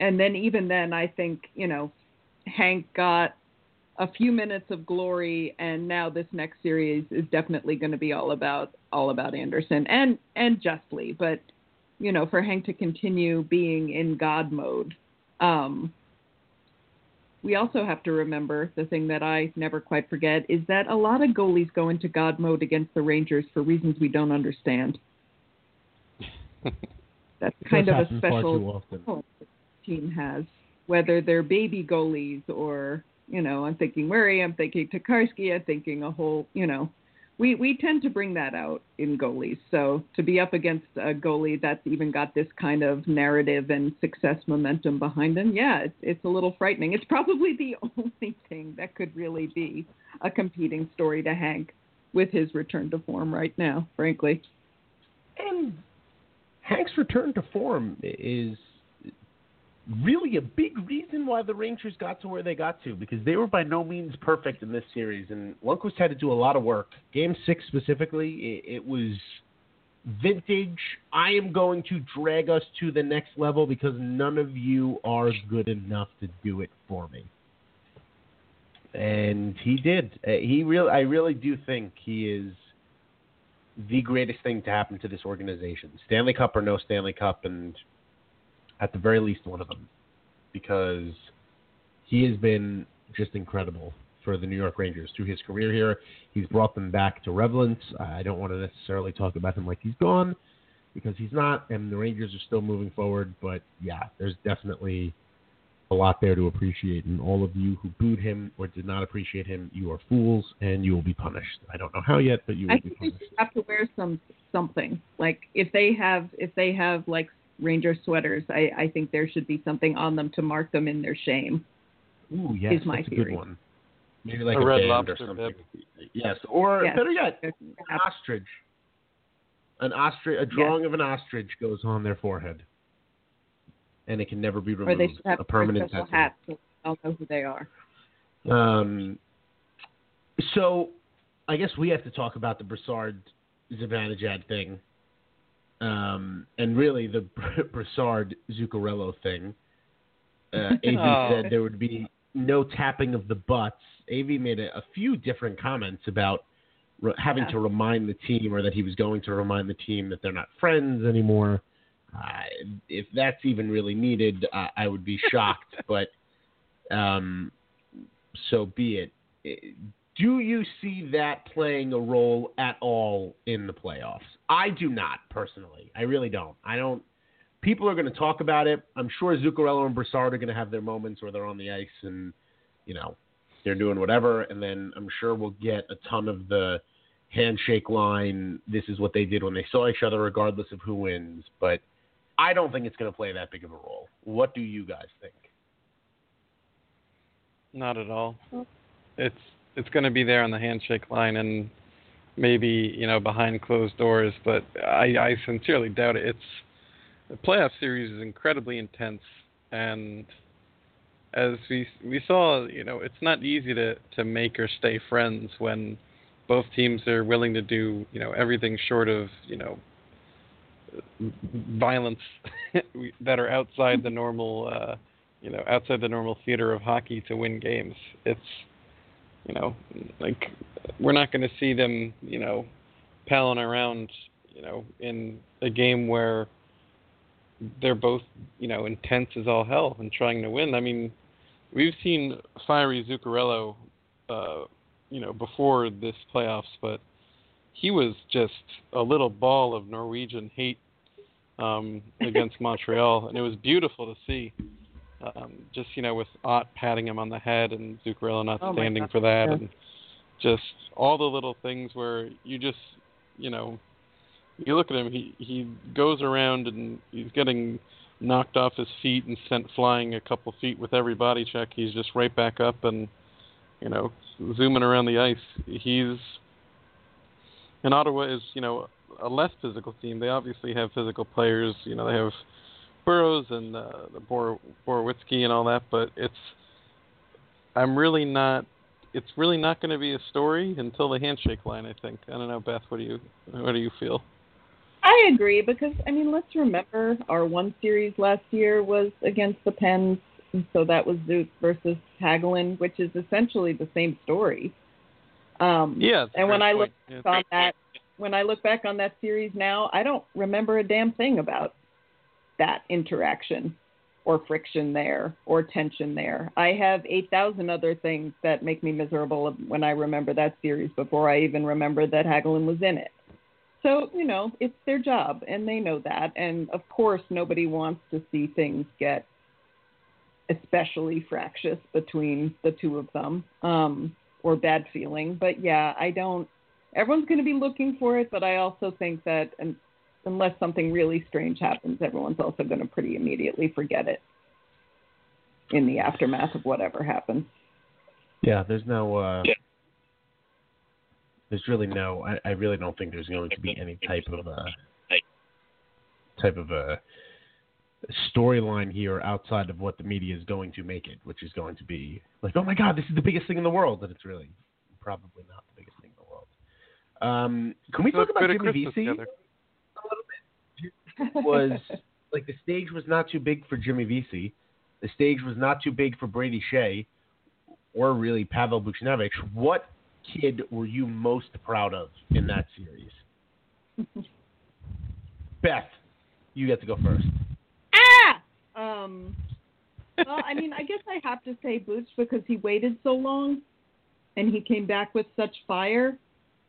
and then even then, I think you know, Hank got a few minutes of glory, and now this next series is definitely going to be all about all about Anderson, and and justly, but you know, for Hank to continue being in God mode. Um, we also have to remember the thing that I never quite forget is that a lot of goalies go into God mode against the Rangers for reasons we don't understand. That's kind of a special team has, whether they're baby goalies or, you know, I'm thinking Murray, I'm thinking Tokarski, I'm thinking a whole, you know, we, we tend to bring that out in goalies. So to be up against a goalie that's even got this kind of narrative and success momentum behind them, yeah, it's, it's a little frightening. It's probably the only thing that could really be a competing story to Hank with his return to form right now, frankly. And Hank's return to form is really a big reason why the Rangers got to where they got to because they were by no means perfect in this series, and Lundqvist had to do a lot of work. Game six specifically, it, it was vintage. I am going to drag us to the next level because none of you are good enough to do it for me. And he did. Uh, he really, I really do think he is the greatest thing to happen to this organization. Stanley Cup or no Stanley Cup, and at the very least one of them, because he has been just incredible for the New York Rangers through his career here. He's brought them back to relevance. I don't want to necessarily talk about him like he's gone because he's not, and the Rangers are still moving forward. But yeah, there's definitely a lot there to appreciate. And all of you who booed him or did not appreciate him, you are fools, and you will be punished. I don't know how yet, but you will I be punished. I have to wear some something like if they have if they have like Ranger sweaters. I, I think there should be something on them to mark them in their shame. Ooh, yes, is my that's theory. a good one. maybe like A a, red band or lobster something. bib. Yes, or Yes. better yet, an ostrich. An ostrich, a drawing of an ostrich goes on their forehead, and it can never be Or removed. they should have a permanent special tattoo. hats so I'll know who they are. Um, so I guess we have to talk about the Brassard Zibanejad thing, um, and really the Brassard Zuccarello thing. Uh, AV Oh. said there would be no tapping of the butts. AV made a, a few different comments about re- having Yeah. to remind the team, or that he was going to remind the team that they're not friends anymore. Uh, if that's even really needed, I, I would be shocked. but um, so be it. Do you see that playing a role at all in the playoffs? I do not personally. I really don't. I don't. People are going to talk about it. I'm sure Zuccarello and Brassard are going to have their moments where they're on the ice and you know they're doing whatever, and then I'm sure we'll get a ton of the handshake line. This is what they did when they saw each other, regardless of who wins. But I don't think it's going to play that big of a role. What do you guys think? Not at all. Mm-hmm. It's it's going to be there on the handshake line and maybe you know behind closed doors, but I, I sincerely doubt it. It's the playoff series is incredibly intense, and as we we saw, you know, it's not easy to to make or stay friends when both teams are willing to do you know everything short of you know violence that are outside the normal uh you know outside the normal theater of hockey to win games it's you know like we're not going to see them you know palling around you know in a game where they're both you know intense as all hell and trying to win. I mean we've seen fiery zuccarello uh you know before this playoffs but he was just a little ball of norwegian hate um against montreal and it was beautiful to see um, just you know with Ott patting him on the head and Zuccarello not Oh standing for that, yeah. and just all the little things where you just you know you look at him he he goes around and he's getting knocked off his feet and sent flying a couple feet with every body check. He's just right back up and you know zooming around the ice. He's and Ottawa is you know a less physical team. They obviously have physical players. You know they have Burrows and uh, the Bor- Borowiecki and all that, but it's I'm really not. It's really not going to be a story until the handshake line. I think. I don't know, Beth. What do you What do you feel? I agree because I mean, let's remember our one series last year was against the Pens, and so that was Zoot versus Hagelin, which is essentially the same story. Um, Yeah. and when I look Yeah. on that, when I look back on that series now, I don't remember a damn thing about that interaction or friction there or tension there. I have 8,000 other things that make me miserable when I remember that series before I even remember that Hagelin was in it. So, you know, it's their job and they know that. And of course, nobody wants to see things get especially fractious between the two of them um, or bad feeling. But yeah, I don't, everyone's going to be looking for it, but I also think that and unless something really strange happens, everyone's also going to pretty immediately forget it in the aftermath of whatever happens. Yeah, there's no. Uh, Yeah. There's really no. I, I really don't think there's going to be any type of uh, type of a storyline here outside of what the media is going to make it, which is going to be like, oh my god, this is the biggest thing in the world, and it's really probably not the biggest thing in the world. Um, can we So talk about go Jimmy Christmas Vesey? together. Was like the stage was not too big for Jimmy Vesey. The stage was not too big for Brady Skjei or really Pavel Buchnevich. What kid were you most proud of in that series? Beth, you get to go first. ah! Um, well, I mean, I guess I have to say Booch because he waited so long and he came back with such fire.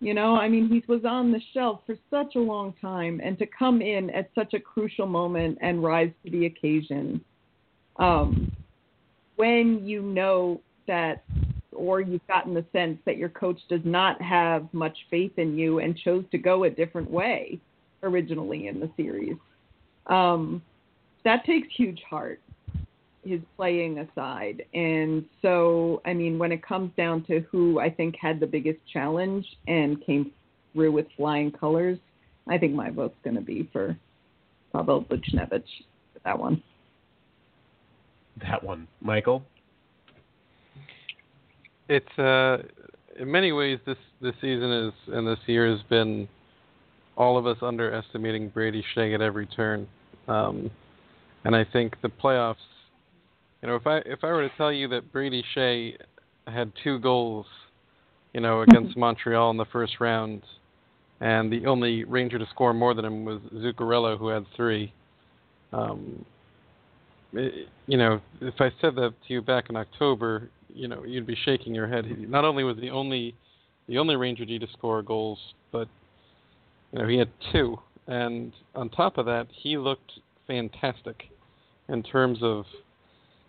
You know, I mean, he was on the shelf for such a long time, and to come in at such a crucial moment and rise to the occasion, um, when you know that, or you've gotten the sense that your coach does not have much faith in you and chose to go a different way originally in the series, um, that takes huge heart. His playing aside. And so, I mean, when it comes down to who I think had the biggest challenge and came through with flying colors, I think my vote's going to be for Pavel Buchnevich for that one. That one, Michael. It's uh, in many ways this this season is and this year has been all of us underestimating Brady Skjei at every turn. Um, and I think the playoffs, you know, if I if I were to tell you that Brady Skjei had two goals, you know, against Montreal in the first round, and the only Ranger to score more than him was Zuccarello, who had three. Um, it, you know, if I said that to you back in October, you know, you'd be shaking your head. Not only was the only the only Ranger D to score goals, but you know, he had two, and on top of that, he looked fantastic in terms of,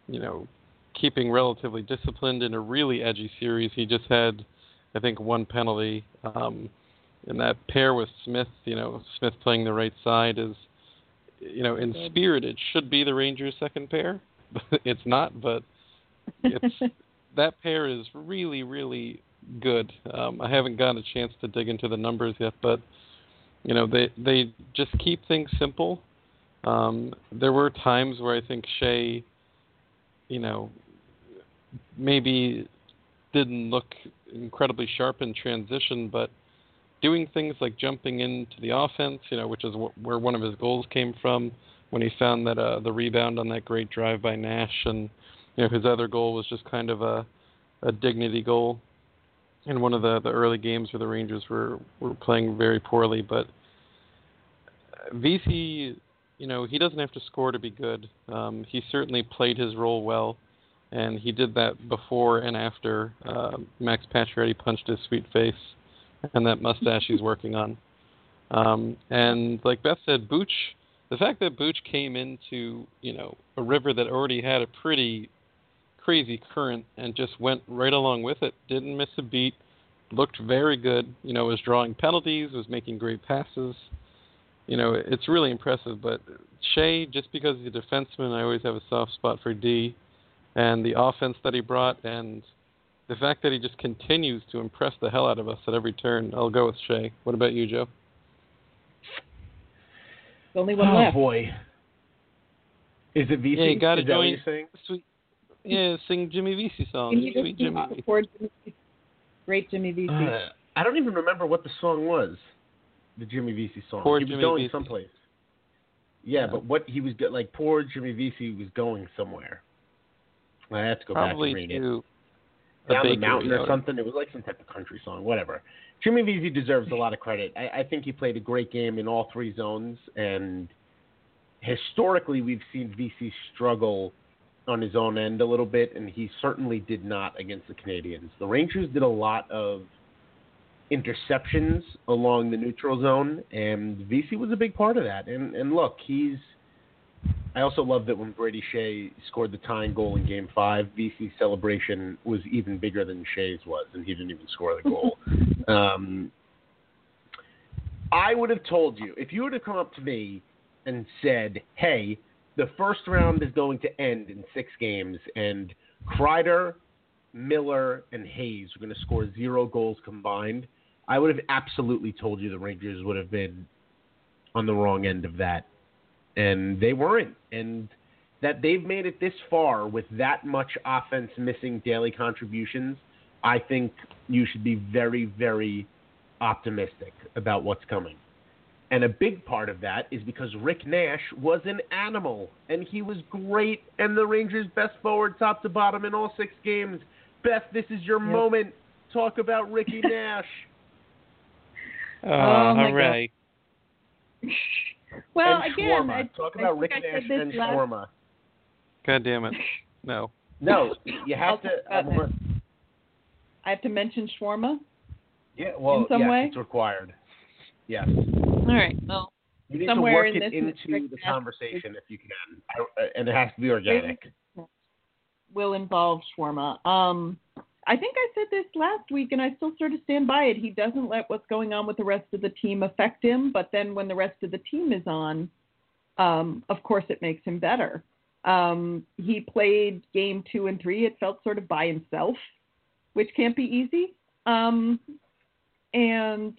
you know, keeping relatively disciplined in a really edgy series. He just had, I think, one penalty. Um, and that pair with Smith, you know, Smith playing the right side is, you know, in spirit it should be the Rangers' second pair. it's not, but it's that pair is really, really good. Um, I haven't gotten a chance to dig into the numbers yet, but you know, they they just keep things simple um, there were times where I think Skjei, you know, maybe didn't look incredibly sharp in transition, but doing things like jumping into the offense, you know, which is wh- where one of his goals came from when he found that uh, the rebound on that great drive by Nash, and you know his other goal was just kind of a a dignity goal in one of the the early games where the Rangers were were playing very poorly, but. Vesey you know, he doesn't have to score to be good. Um, he certainly played his role well, and he did that before and after uh, Max Pacioretty punched his sweet face and that mustache he's working on. Um, and like Beth said, Booch, the fact that Booch came into you know a river that already had a pretty crazy current and just went right along with it, didn't miss a beat, looked very good. You know, was drawing penalties, was making great passes you know, it's really impressive. But Skjei, just because he's a defenseman, I always have a soft spot for D, and the offense that he brought, and the fact that he just continues to impress the hell out of us at every turn. I'll go with Skjei. What about you, Joe? only one oh, left. Oh boy. Is it Vesey? Yeah, you got to Is that join. Sweet. Yeah, sing Jimmy Vesey songs. Can you Sweet Jimmy. before Jimmy, great Jimmy Vesey? Uh, I don't even remember what the song was. The Jimmy Vesey song. Poor he was Jimmy going Vesey. someplace. Yeah, Yeah. but what he was like, poor Jimmy Vesey was going somewhere. I have to go Probably back and read it. to a down the mountain or something. It was like some type of country song, whatever. Jimmy Vesey deserves a lot of credit. I, I think he played a great game in all three zones, and historically, we've seen Vesey struggle on his own end a little bit, and he certainly did not against the Canadiens. The Rangers did a lot of interceptions along the neutral zone, and Vesey was a big part of that. And and look, he's. I also love that when Brady Skjei scored the tying goal in Game Five, Vesey's celebration was even bigger than Skjei's was, and he didn't even score the goal. um, I would have told you if you would have come up to me and said, "Hey, the first round is going to end in six games, and Kreider, Miller, and Hayes are going to score zero goals combined," I would have absolutely told you the Rangers would have been on the wrong end of that, and they weren't. And that they've made it this far with that much offense missing daily contributions, I think you should be very, very optimistic about what's coming. And a big part of that is because Rick Nash was an animal, and he was great, and the Rangers' best forward, top to bottom, in all six games. Beth, this is your Yep. moment. Talk about Ricky Nash. Oh, Oh, all right. well, and again, shawarma. I, Talk I about think Ricky I Nash said this and last- shawarma. God damn it. No. No, you have to. talk about I have to mention shawarma. yeah, well, In some yes, way? it's required. Yes. All right. Well, You need Somewhere to work in it into the Nash conversation if you can, I, uh, and it has to be organic. will involve shawarma. Um, I think I said this last week, and I still sort of stand by it. He doesn't let what's going on with the rest of the team affect him, but then when the rest of the team is on, um, of course, it makes him better. Um, he played game two and three. It felt sort of by himself, which can't be easy. Um, and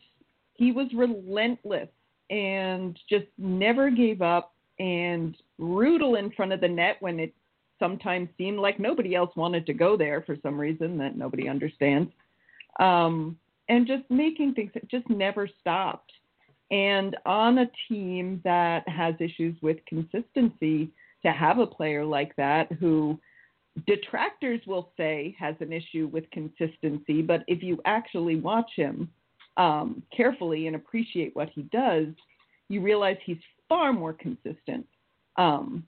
he was relentless and just never gave up and brutal in front of the net when it sometimes seemed like nobody else wanted to go there for some reason that nobody understands. Um, and just making things that just never stopped. And on a team that has issues with consistency, to have a player like that who detractors will say has an issue with consistency, but if you actually watch him um, carefully and appreciate what he does, you realize he's far more consistent, um,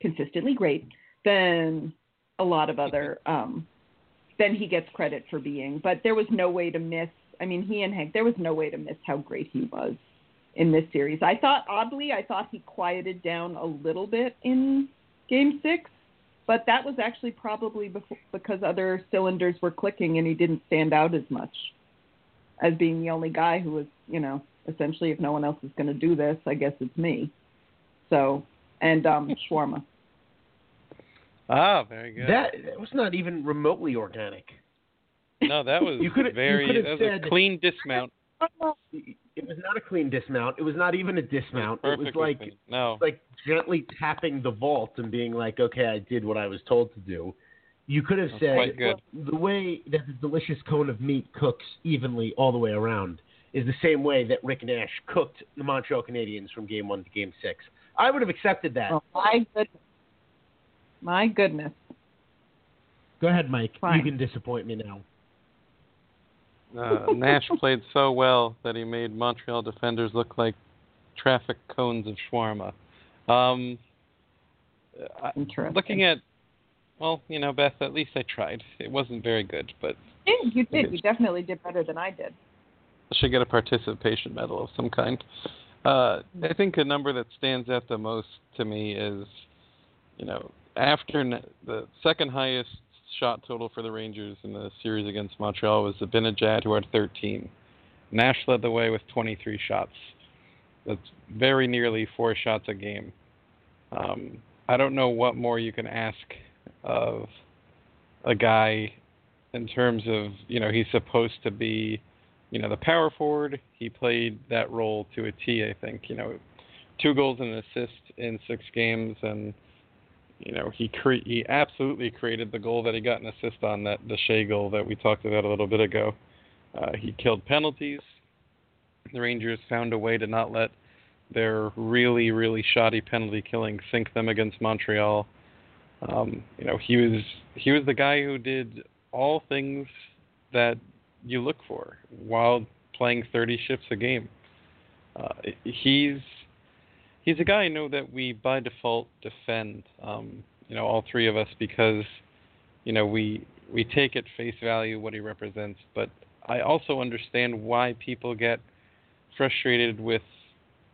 consistently great than a lot of other um, than he gets credit for being. But there was no way to miss. I mean, he and Hank. There was no way to miss how great he was in this series. I thought oddly, I thought he quieted down a little bit in Game Six, but that was actually probably before, because other cylinders were clicking and he didn't stand out as much as being the only guy who was, you know, essentially if no one else is going to do this, I guess it's me. So, and um shawarma. Ah, very good. That, that was not even remotely organic. no, that was You could've- you very. that was said- a clean dismount. It was not a clean dismount. It was not even a dismount. It was Perfectly like clean. no. like gently tapping the vault and being like, "Okay, I did what I was told to do." You could have said quite good. the way that the delicious cone of meat cooks evenly all the way around is the same way that Rick Nash cooked the Montreal Canadiens from Game One to Game Six. I would have accepted that. Oh my goodness. My goodness. Go ahead, Mike. Fine. You can disappoint me now. Uh, Nash played so well that he made Montreal defenders look like traffic cones of shawarma. Um, I, Interesting. looking at, well, you know, Beth, at least I tried. It wasn't very good, but Yeah, you did. You definitely did better than I did. I should get a participation medal of some kind. Uh, I think a number that stands out the most to me is, you know, after the second highest shot total for the Rangers in the series against Montreal was Zibanejad, who had 13. Nash led the way with 23 shots. That's very nearly four shots a game. Um, I don't know what more you can ask of a guy in terms of, you know, he's supposed to be you know, the power forward, he played that role to a T, I think. You know, two goals and an assist in six games, and you know, he cre- he absolutely created the goal that he got an assist on that the Skjei goal that we talked about a little bit ago. Uh, he killed penalties. The Rangers found a way to not let their really really shoddy penalty killing sink them against Montreal. Um, you know, he was he was the guy who did all things that you look for while playing 30 shifts a game. Uh, he's he's a guy I know that we by default defend. Um, you know, all three of us because you know we we take at face value what he represents, but I also understand why people get frustrated with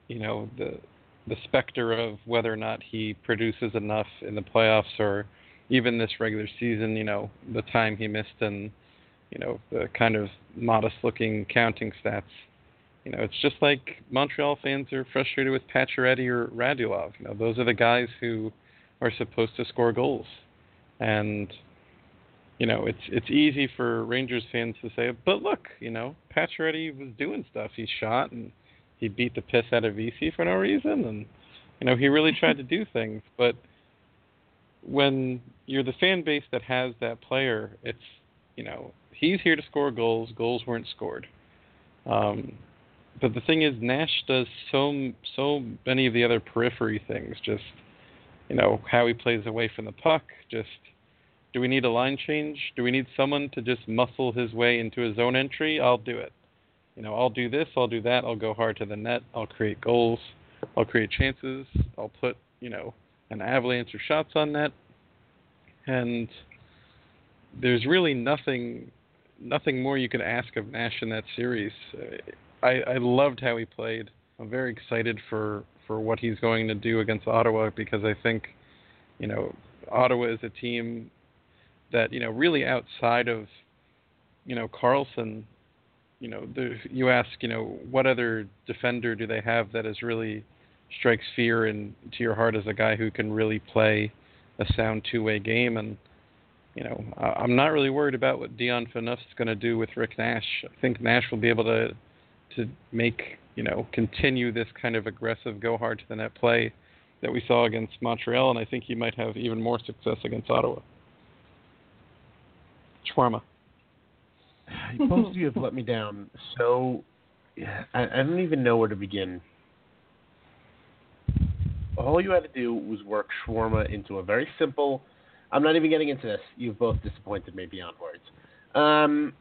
you know the the specter of whether or not he produces enough in the playoffs or even this regular season. You know, the time he missed and you know, the kind of modest looking counting stats. You know, it's just like Montreal fans are frustrated with Pacioretty or Radulov. You know, those are the guys who are supposed to score goals. And you know, it's it's easy for Rangers fans to say, but look, you know, Pacioretty was doing stuff. He shot and he beat the piss out of Vesey for no reason, and you know, he really tried to do things. But when you're the fan base that has that player, it's you know, he's here to score goals. Goals weren't scored. Um, but the thing is, Nash does so so many of the other periphery things. Just you know how he plays away from the puck. Just do we need a line change? Do we need someone to just muscle his way into a zone entry? I'll do it. You know, I'll do this. I'll do that. I'll go hard to the net. I'll create goals. I'll create chances. I'll put you know an avalanche of shots on net. And there's really nothing nothing more you could ask of Nash in that series. I, I loved how he played. I'm very excited for, for what he's going to do against Ottawa because I think, you know, Ottawa is a team that, you know, really outside of, you know, Karlsson, you know, the, you ask, you know, what other defender do they have that is really, strikes fear into your heart as a guy who can really play a sound two-way game. And you know, I'm not really worried about what Dion Phaneuf's going to do with Rick Nash. I think Nash will be able to to make you know continue this kind of aggressive go hard to the net play that we saw against Montreal, and I think he might have even more success against Ottawa. Shawarma. Both of you have let me down. So I, I don't even know where to begin. All you had to do was work shawarma into a very simple. I'm not even getting into this. You've both disappointed me beyond words. Um,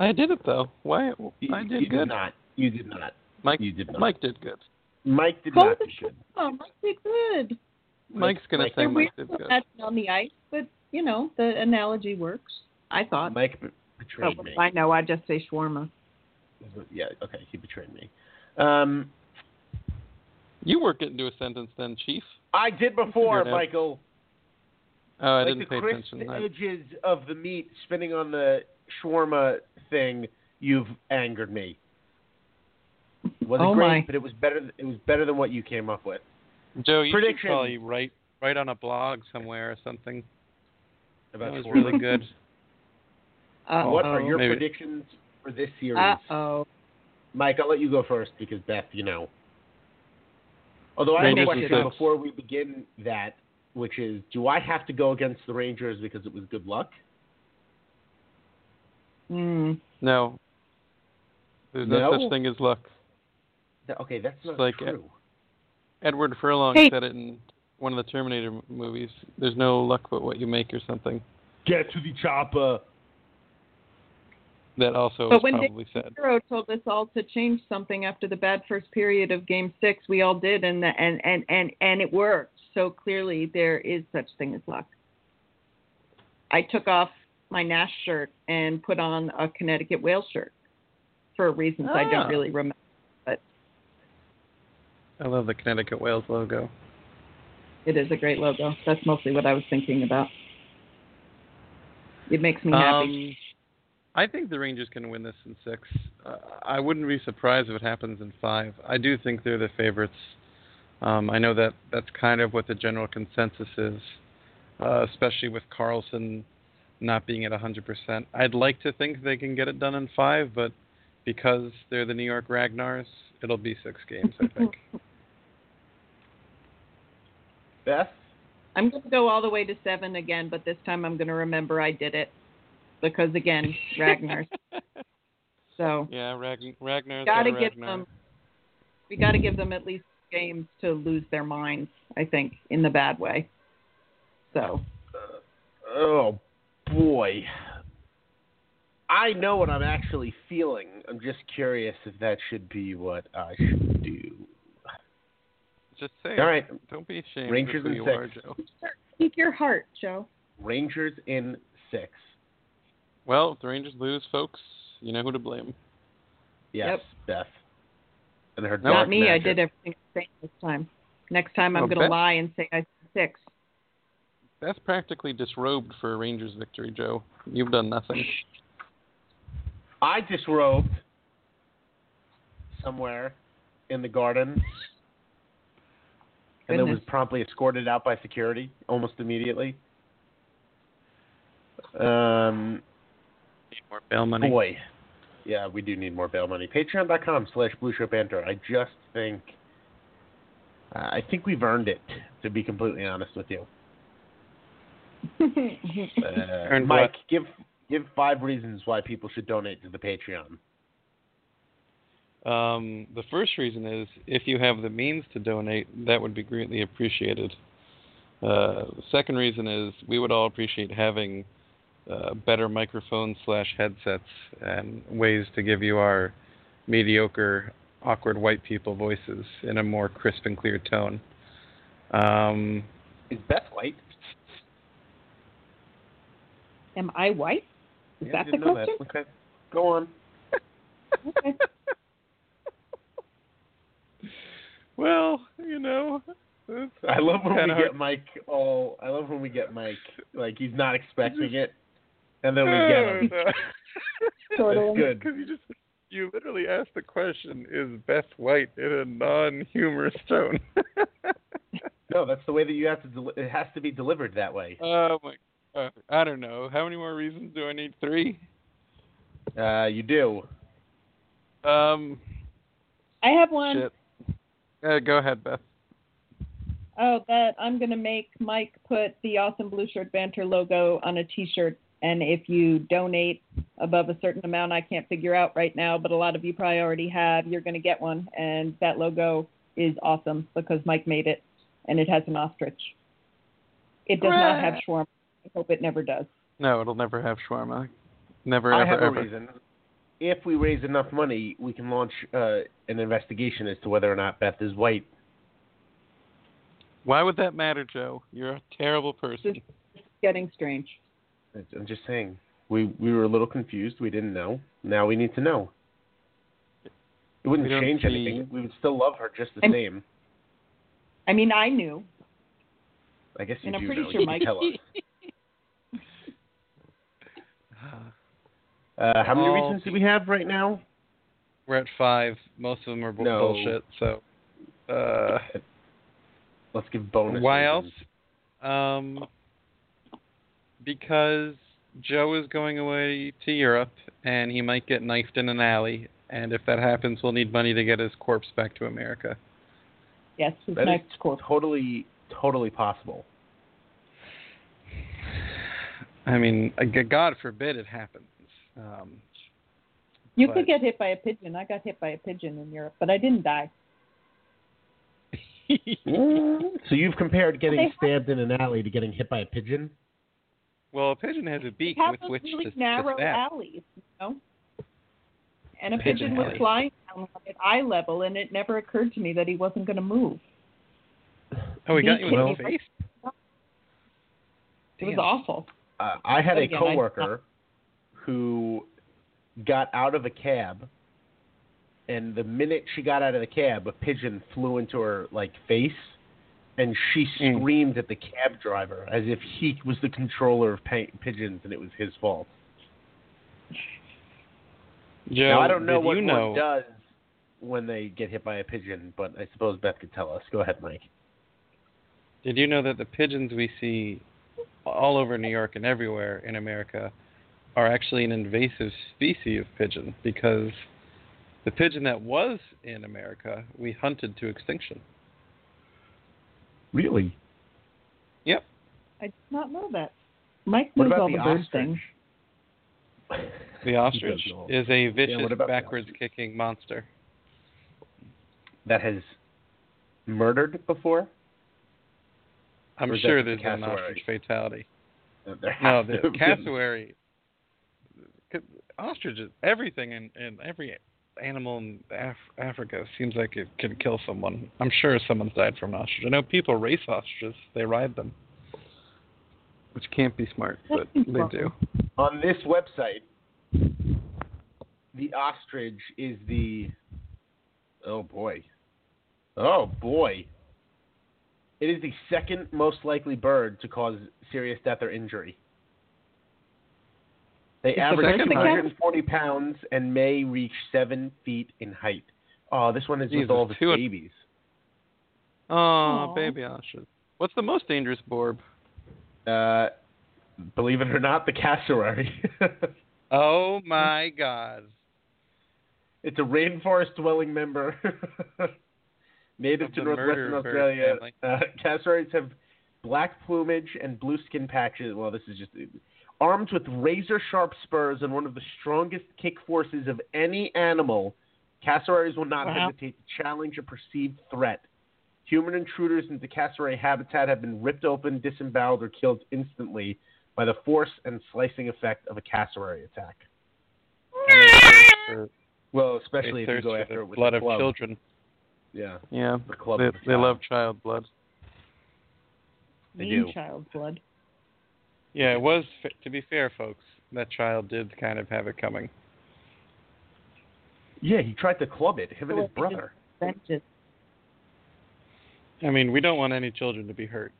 I did it though. Why? you, I did you good. Did not. You did not. Mike. You did not. Mike did good. Mike did Hold not do good. Oh, Mike did good. Mike's gonna Mike- say They're Mike did good. acting on the ice, but you know the analogy works. I thought. Mike b- Oh, betrayed me. I know. I just say shawarma. Yeah. Okay. He betrayed me. Um, You work it into a sentence then, Chief. I did before, Michael. Oh, I like didn't the pay crisp attention. I- edges of the meat spinning on the shawarma thing. You've angered me. It wasn't Oh, great, my. but it was better. It was better than what you came up with. Joe, you Prediction. should probably write write on a blog somewhere or something. About That was shawarma. really good. Uh What are your Maybe. predictions for this series? Uh oh. Mike, I'll let you go first because Beth, you know. Although I have a question before we begin that, which is, do I have to go against the Rangers because it was good luck? Hmm. No. There's no, No? such thing as luck. Th- Okay, that's not like, true. Edward Furlong Hey. said it in one of the Terminator movies. There's no luck but what you make or something. Get to the chopper. That also But was when probably said. Hero told us all to change something after the bad first period of Game Six. We all did, and the, and and and and it worked. So clearly, there is such thing as luck. I took off my Nash shirt and put on a Connecticut Whale shirt for reasons I Ah. don't really remember. But I love the Connecticut Whales logo. It is a great logo. That's mostly what I was thinking about. It makes me happy. Um, I think the Rangers can win this in six. Uh, I wouldn't be surprised if it happens in five. I do think they're the favorites. Um, I know that that's kind of what the general consensus is, uh, especially with Karlsson not being at 100%. I'd like to think they can get it done in five, but because they're the New York Ragnars, it'll be six games, I think. Beth? I'm going to go all the way to seven again, but this time I'm going to remember I did it because again, Ragnars. So yeah, Ragn- Ragnar's got to got give Ragnar. them. We got to give them at least games to lose their minds. I think in the bad way. So Oh, boy. I know what I'm actually feeling. I'm just curious if that should be what I should do. Just say All right. it. Don't be ashamed Rangers in you six. are, Joe. speak your heart, Joe. Rangers in six. Well, if the Rangers lose, folks, you know who to blame. Yes, Yep. Beth. And her No, Not dark me. I did everything the same this time. Next time I'm Well, going to lie and say I said six. That's practically disrobed for a Rangers victory, Joe. You've done nothing. I disrobed somewhere in the garden and then was promptly escorted out by security almost immediately. Um, Need more bail money. boy, yeah, we do need more bail money. Patreon.com slash Blue Shirt Banter. I just think, uh, I think we've earned it. To be completely honest with you, uh, Earned Mike, what? give give five reasons why people should donate to the Patreon. Um, the first reason is if you have the means to donate, that would be greatly appreciated. Uh, the second reason is we would all appreciate having uh, better microphones slash headsets and ways to give you our mediocre, awkward white people voices in a more crisp and clear tone. Um, Is Beth white? Am I white? Is Yeah, that the didn't know question? Okay, go on. Okay. well, you know, I love when we kinda get Mike all. I love when we get Mike like he's not expecting it, and then we get him. Totally. Good. Because you just you literally asked the question: Is Beth White in a non-humorous tone? No, that's the way that you have to. Del- it has to be delivered that way. oh my god! I don't know. How many more reasons do I need? Three. Uh, you do. Um. I have one. Shit. Uh, go ahead, Beth. Oh, that I'm gonna make Mike put the awesome blue shirt banter logo on a T-shirt, and if you donate above a certain amount, I can't figure out right now, but a lot of you probably already have. You're gonna get one, and that logo is awesome because Mike made it, and it has an ostrich. It does not have shawarma. I hope it never does. No, it'll never have shawarma. Never, I ever, have a ever. reason. If we raise enough money, we can launch uh, an investigation as to whether or not Beth is white. Why would that matter, Joe? You're a terrible person. It's getting strange. I'm just saying. We we were a little confused. We didn't know. Now we need to know. It wouldn't change see- anything. We would still love her just the I'm- same. I mean, I knew. I guess you and I'm pretty know. sure you can Mike- tell us. Uh, how many All reasons do we have right now? We're at five. Most of them are bu- No. bullshit. So, uh, Let's give bonus. why reasons. else? Um, because Joe is going away to Europe, and he might get knifed in an alley. And if that happens, we'll need money to get his corpse back to America. Yes, his That is next course. totally, totally possible. I mean, uh, God forbid it happens. Um, You but- could get hit by a pigeon. I got hit by a pigeon in Europe, but I didn't die. So you've compared getting They- stabbed in an alley to getting hit by a pigeon? well, a pigeon has a beak It with which really to, to narrow stab. alleys, you know. And a Pigeon pigeon was flying down at eye level, and it never occurred to me that he wasn't going to move. Oh, he got you in the face. It was awful. Uh, I had a Again, I- coworker who got out of a cab, and the minute she got out of the cab, a pigeon flew into her like face, and she Mm. screamed at the cab driver as if he was the controller of pigeons and it was his fault. Joe, now I don't know what you know? one does when they get hit by a pigeon, but I suppose Beth could tell us. Go ahead, Mike. Did you know that the pigeons we see all over New York and everywhere in America are actually an invasive species of pigeon because the pigeon that was in America we hunted to extinction. Really? Yep. I did not know that. Mike What knows about all the, the, bird ostrich? things. The ostrich is a vicious what about the backwards kicking monster. that has murdered before? I'm Or sure there's a an ostrich fatality. No, the to have been. cassowary. C- Ostriches, everything in, in every animal in Af- Africa seems like it can kill someone. I'm sure someone's died from an ostrich. I know people race ostriches; they ride them, which can't be smart, but they do. On this website, the ostrich is the. Oh boy. Oh boy. It is the second most likely bird to cause serious death or injury. They It's average second 240 pounds and may reach seven feet in height. Oh, this one is Jesus, with all the two- babies. Oh, Aw. baby ostrich. What's the most dangerous borb? Uh, believe it or not, the cassowary. Oh my God! It's a rainforest dwelling member. Native Of to the northwestern Australia. family. Uh, cassowaries have black plumage and blue skin patches. Well, this is just armed with razor sharp spurs and one of the strongest kick forces of any animal. Cassowaries will not Wow. hesitate to challenge a perceived threat. Human intruders into cassowary habitat have been ripped open, disemboweled, or killed instantly by the force and slicing effect of a cassowary attack. And they Well, they especially if you go after the it with blood a of club. children. Yeah, Yeah, the club. they, of a they love child blood. They mean do. child blood. Yeah, it was. To be fair, folks, that child did kind of have it coming. Yeah, he tried to club it. Him and his brother. I mean, we don't want any children to be hurt.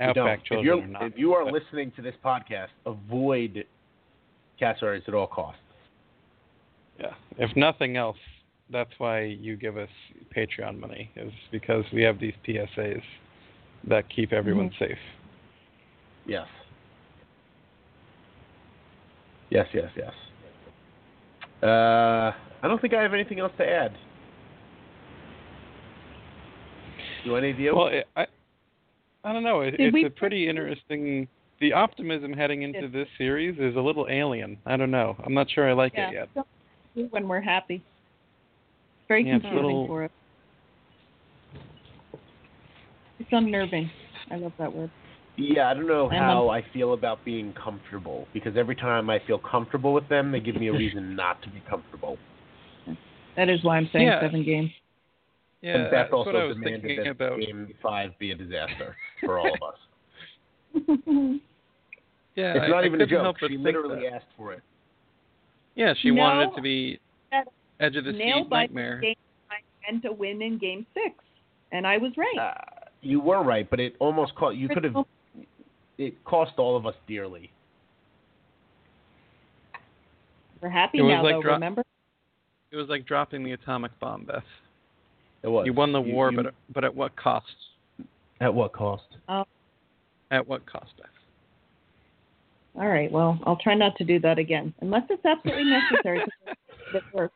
You don't. Outback If, children you're, not. if you are but- listening to this podcast, avoid cassowaries at all costs. Yeah. If nothing else, that's why you give us Patreon money is because we have these PSAs that keep everyone mm-hmm. safe. Yes. Yes, yes, yes. Uh, I don't think I have anything else to add. Do any of you? Well, it, I I don't know. It, it's we- a pretty interesting. The optimism heading into Yes. this series is a little alien. I don't know. I'm not sure I like it yet. Yeah. When we're happy. It's very Yeah, it's confusing little- for us. It's unnerving. I love that word. Yeah, I don't know And how I feel about being comfortable because every time I feel comfortable with them, they give me a reason not to be comfortable. That is why I'm saying Yeah. seven games. Yeah, and Beth that's also what I was demanded thinking that about. Game Five be a disaster for all of us. Yeah, it's not I even a couldn't joke. help She literally that. asked for it. Yeah, she wanted it to be edge of the nail seat nightmare. game I meant to win in game six. And I was right. Uh, you were right, but it almost cost. You could have. It cost all of us dearly. we're happy It now like though, dro- remember? It was like dropping the atomic bomb, Beth. It was. You won the You- war, you- but but at what cost? at what cost? Oh. At what cost, Beth? All right, well, I'll try not to do that again. Unless it's absolutely necessary it works.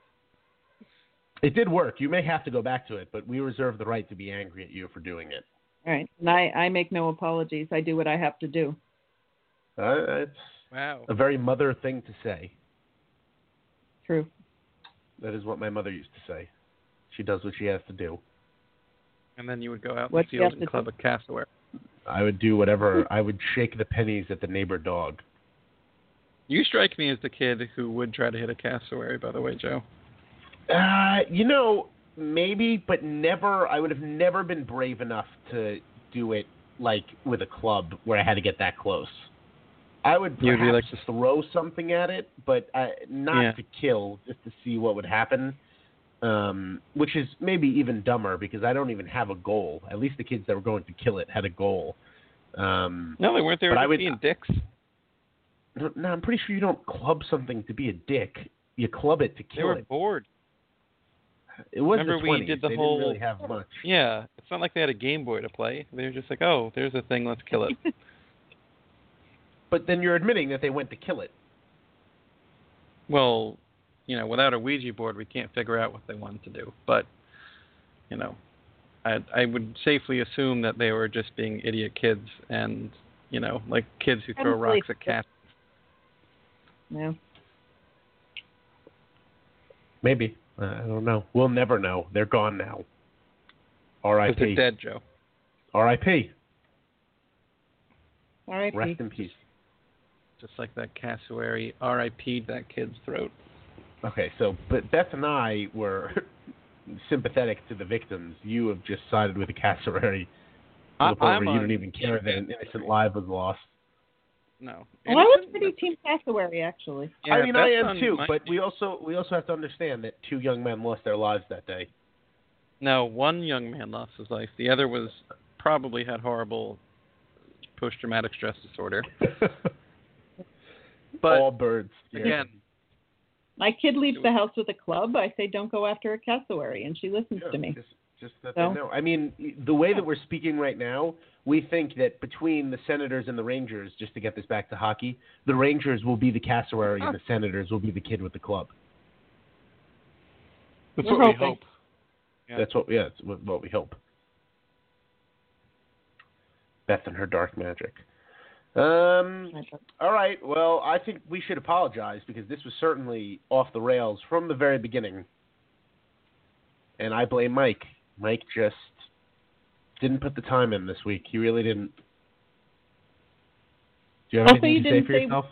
It did work. You may have to go back to it, but we reserve the right to be angry at you for doing it. All right. And I, I make no apologies. I do what I have to do. Uh, it's Wow. a very mother thing to say. True. That is what my mother used to say. She does what she has to do. And then you would go out in What the field and to club a cassowary. I would do whatever. I would shake the pennies at the neighbor dog. You strike me as the kid who would try to hit a cassowary, by the way, Joe. Uh, you know, maybe, but never. I would have never been brave enough to do it like with a club where I had to get that close. I would You'd perhaps be like- throw something at it, but uh, not Yeah. to kill, just to see what would happen. Um, which is maybe even dumber because I don't even have a goal. At least the kids that were going to kill it had a goal. Um, No, they weren't. there. were But I just would- being dicks. no, no, I'm pretty sure you don't club something to be a dick. You club it to kill. They were it. bored. It was Remember the we did the they whole- didn't really have much. Yeah, it's not like they had a Game Boy to play. They were just like, oh, there's a thing, let's kill it. But then you're admitting that they went to kill it. well, you know, without a Ouija board, we can't figure out what they wanted to do. But, you know, I I would safely assume that they were just being idiot kids and, you know, like kids who throw Probably. rocks at cats. Yeah. Maybe. Uh, I don't know. We'll never know. They're gone now. R.I.P. they're dead, Joe. R.I.P. All right. Rest in peace. Just like that cassowary RIP'd that kid's throat. Okay, so but Beth and I were sympathetic to the victims. You have just sided with the cassowary to I- I'm you on- don't even care that an innocent life was lost. No. Well, I was pretty team cassowary actually. Yeah, I mean, I am too, my but we also we also have to understand that two young men lost their lives that day. No, one young man lost his life. The other was probably had horrible post-traumatic stress disorder. But All birds. yeah. again, My kid leaves the house with a club. I say, don't go after a cassowary, and she listens Yeah, to me. Just, just that So? they know. I mean, the way that we're speaking right now, we think that between the Senators and the Rangers, just to get this back to hockey, the Rangers will be the cassowary and the Senators will be the kid with the club. that's We're what we hope. Yeah. That's what, yeah, it's what what we hope. Beth and her dark magic. Um, all right. Well, I think we should apologize because this was certainly off the rails from the very beginning. And I blame Mike. Mike just didn't put the time in this week. He really didn't. Do you have Also, anything you to say didn't for say- yourself?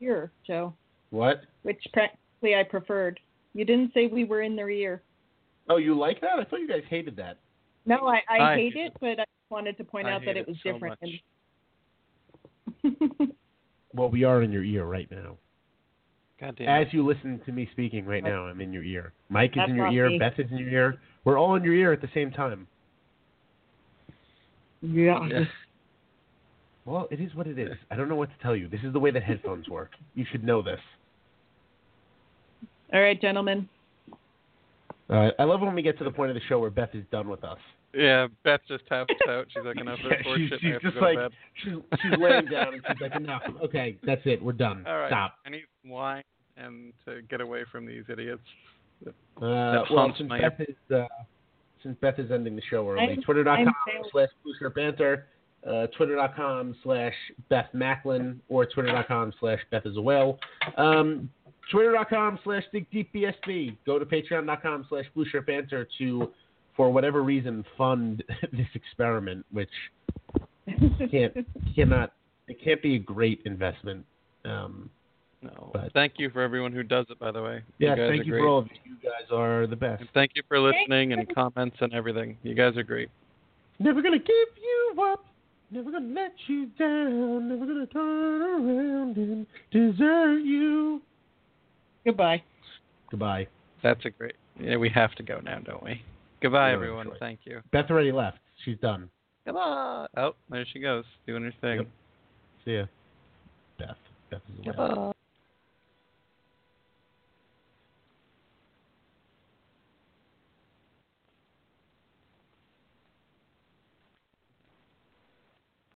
Ear, Joe, What? which practically I preferred. You didn't say we were in their ear. Oh, you like that? I thought you guys hated that. No, I, I, I hate hate it, but I wanted to point I out that it was so different. And- Well, we are in your ear right now. God damn As you listen to me speaking right now, I'm in your ear. Mike is That's in your ear. me. Beth is in your ear. We're all in your ear at the same time. yeah. Yeah. Well, it is what it is. I don't know what to tell you. This is the way that headphones work. You should know this. All right, gentlemen. All right. I love when we get to the point of the show where Beth is done with us. Yeah, Beth just taps out. She's like, enough of this Yeah, she's, horseshit. I she's have just to go like she's she's laying down and she's like, enough. Okay, that's it. We're done. All right. Stop. I need some wine and to get away from these idiots. Uh, well, since my- Beth is uh, since Beth is ending the show early, I'm- twitter.com I'm slash blue shirt banter, uh, twitter.com slash Beth Macklin, or twitter.com slash Beth is a whale. Um, twitter.com slash dig deep Go to patreon.com slash blue shirt banter to, for whatever reason, fund this experiment, which can't cannot it can't be a great investment. Um, No. But- Thank you for everyone who does it, by the way. yeah, you thank you great. for all of you. You guys are the best. And thank you for listening and comments and everything. You guys are great. Never gonna give you up. Never gonna let you down. Never gonna turn around and desert you. Goodbye. Goodbye. That's a great. Yeah, we have to go now, don't we? Goodbye, Yeah, everyone. that's right. Thank you. Beth already left. She's done. Come on. Oh, there she goes, doing her thing. Yep. See ya. Beth. Beth is away. Goodbye.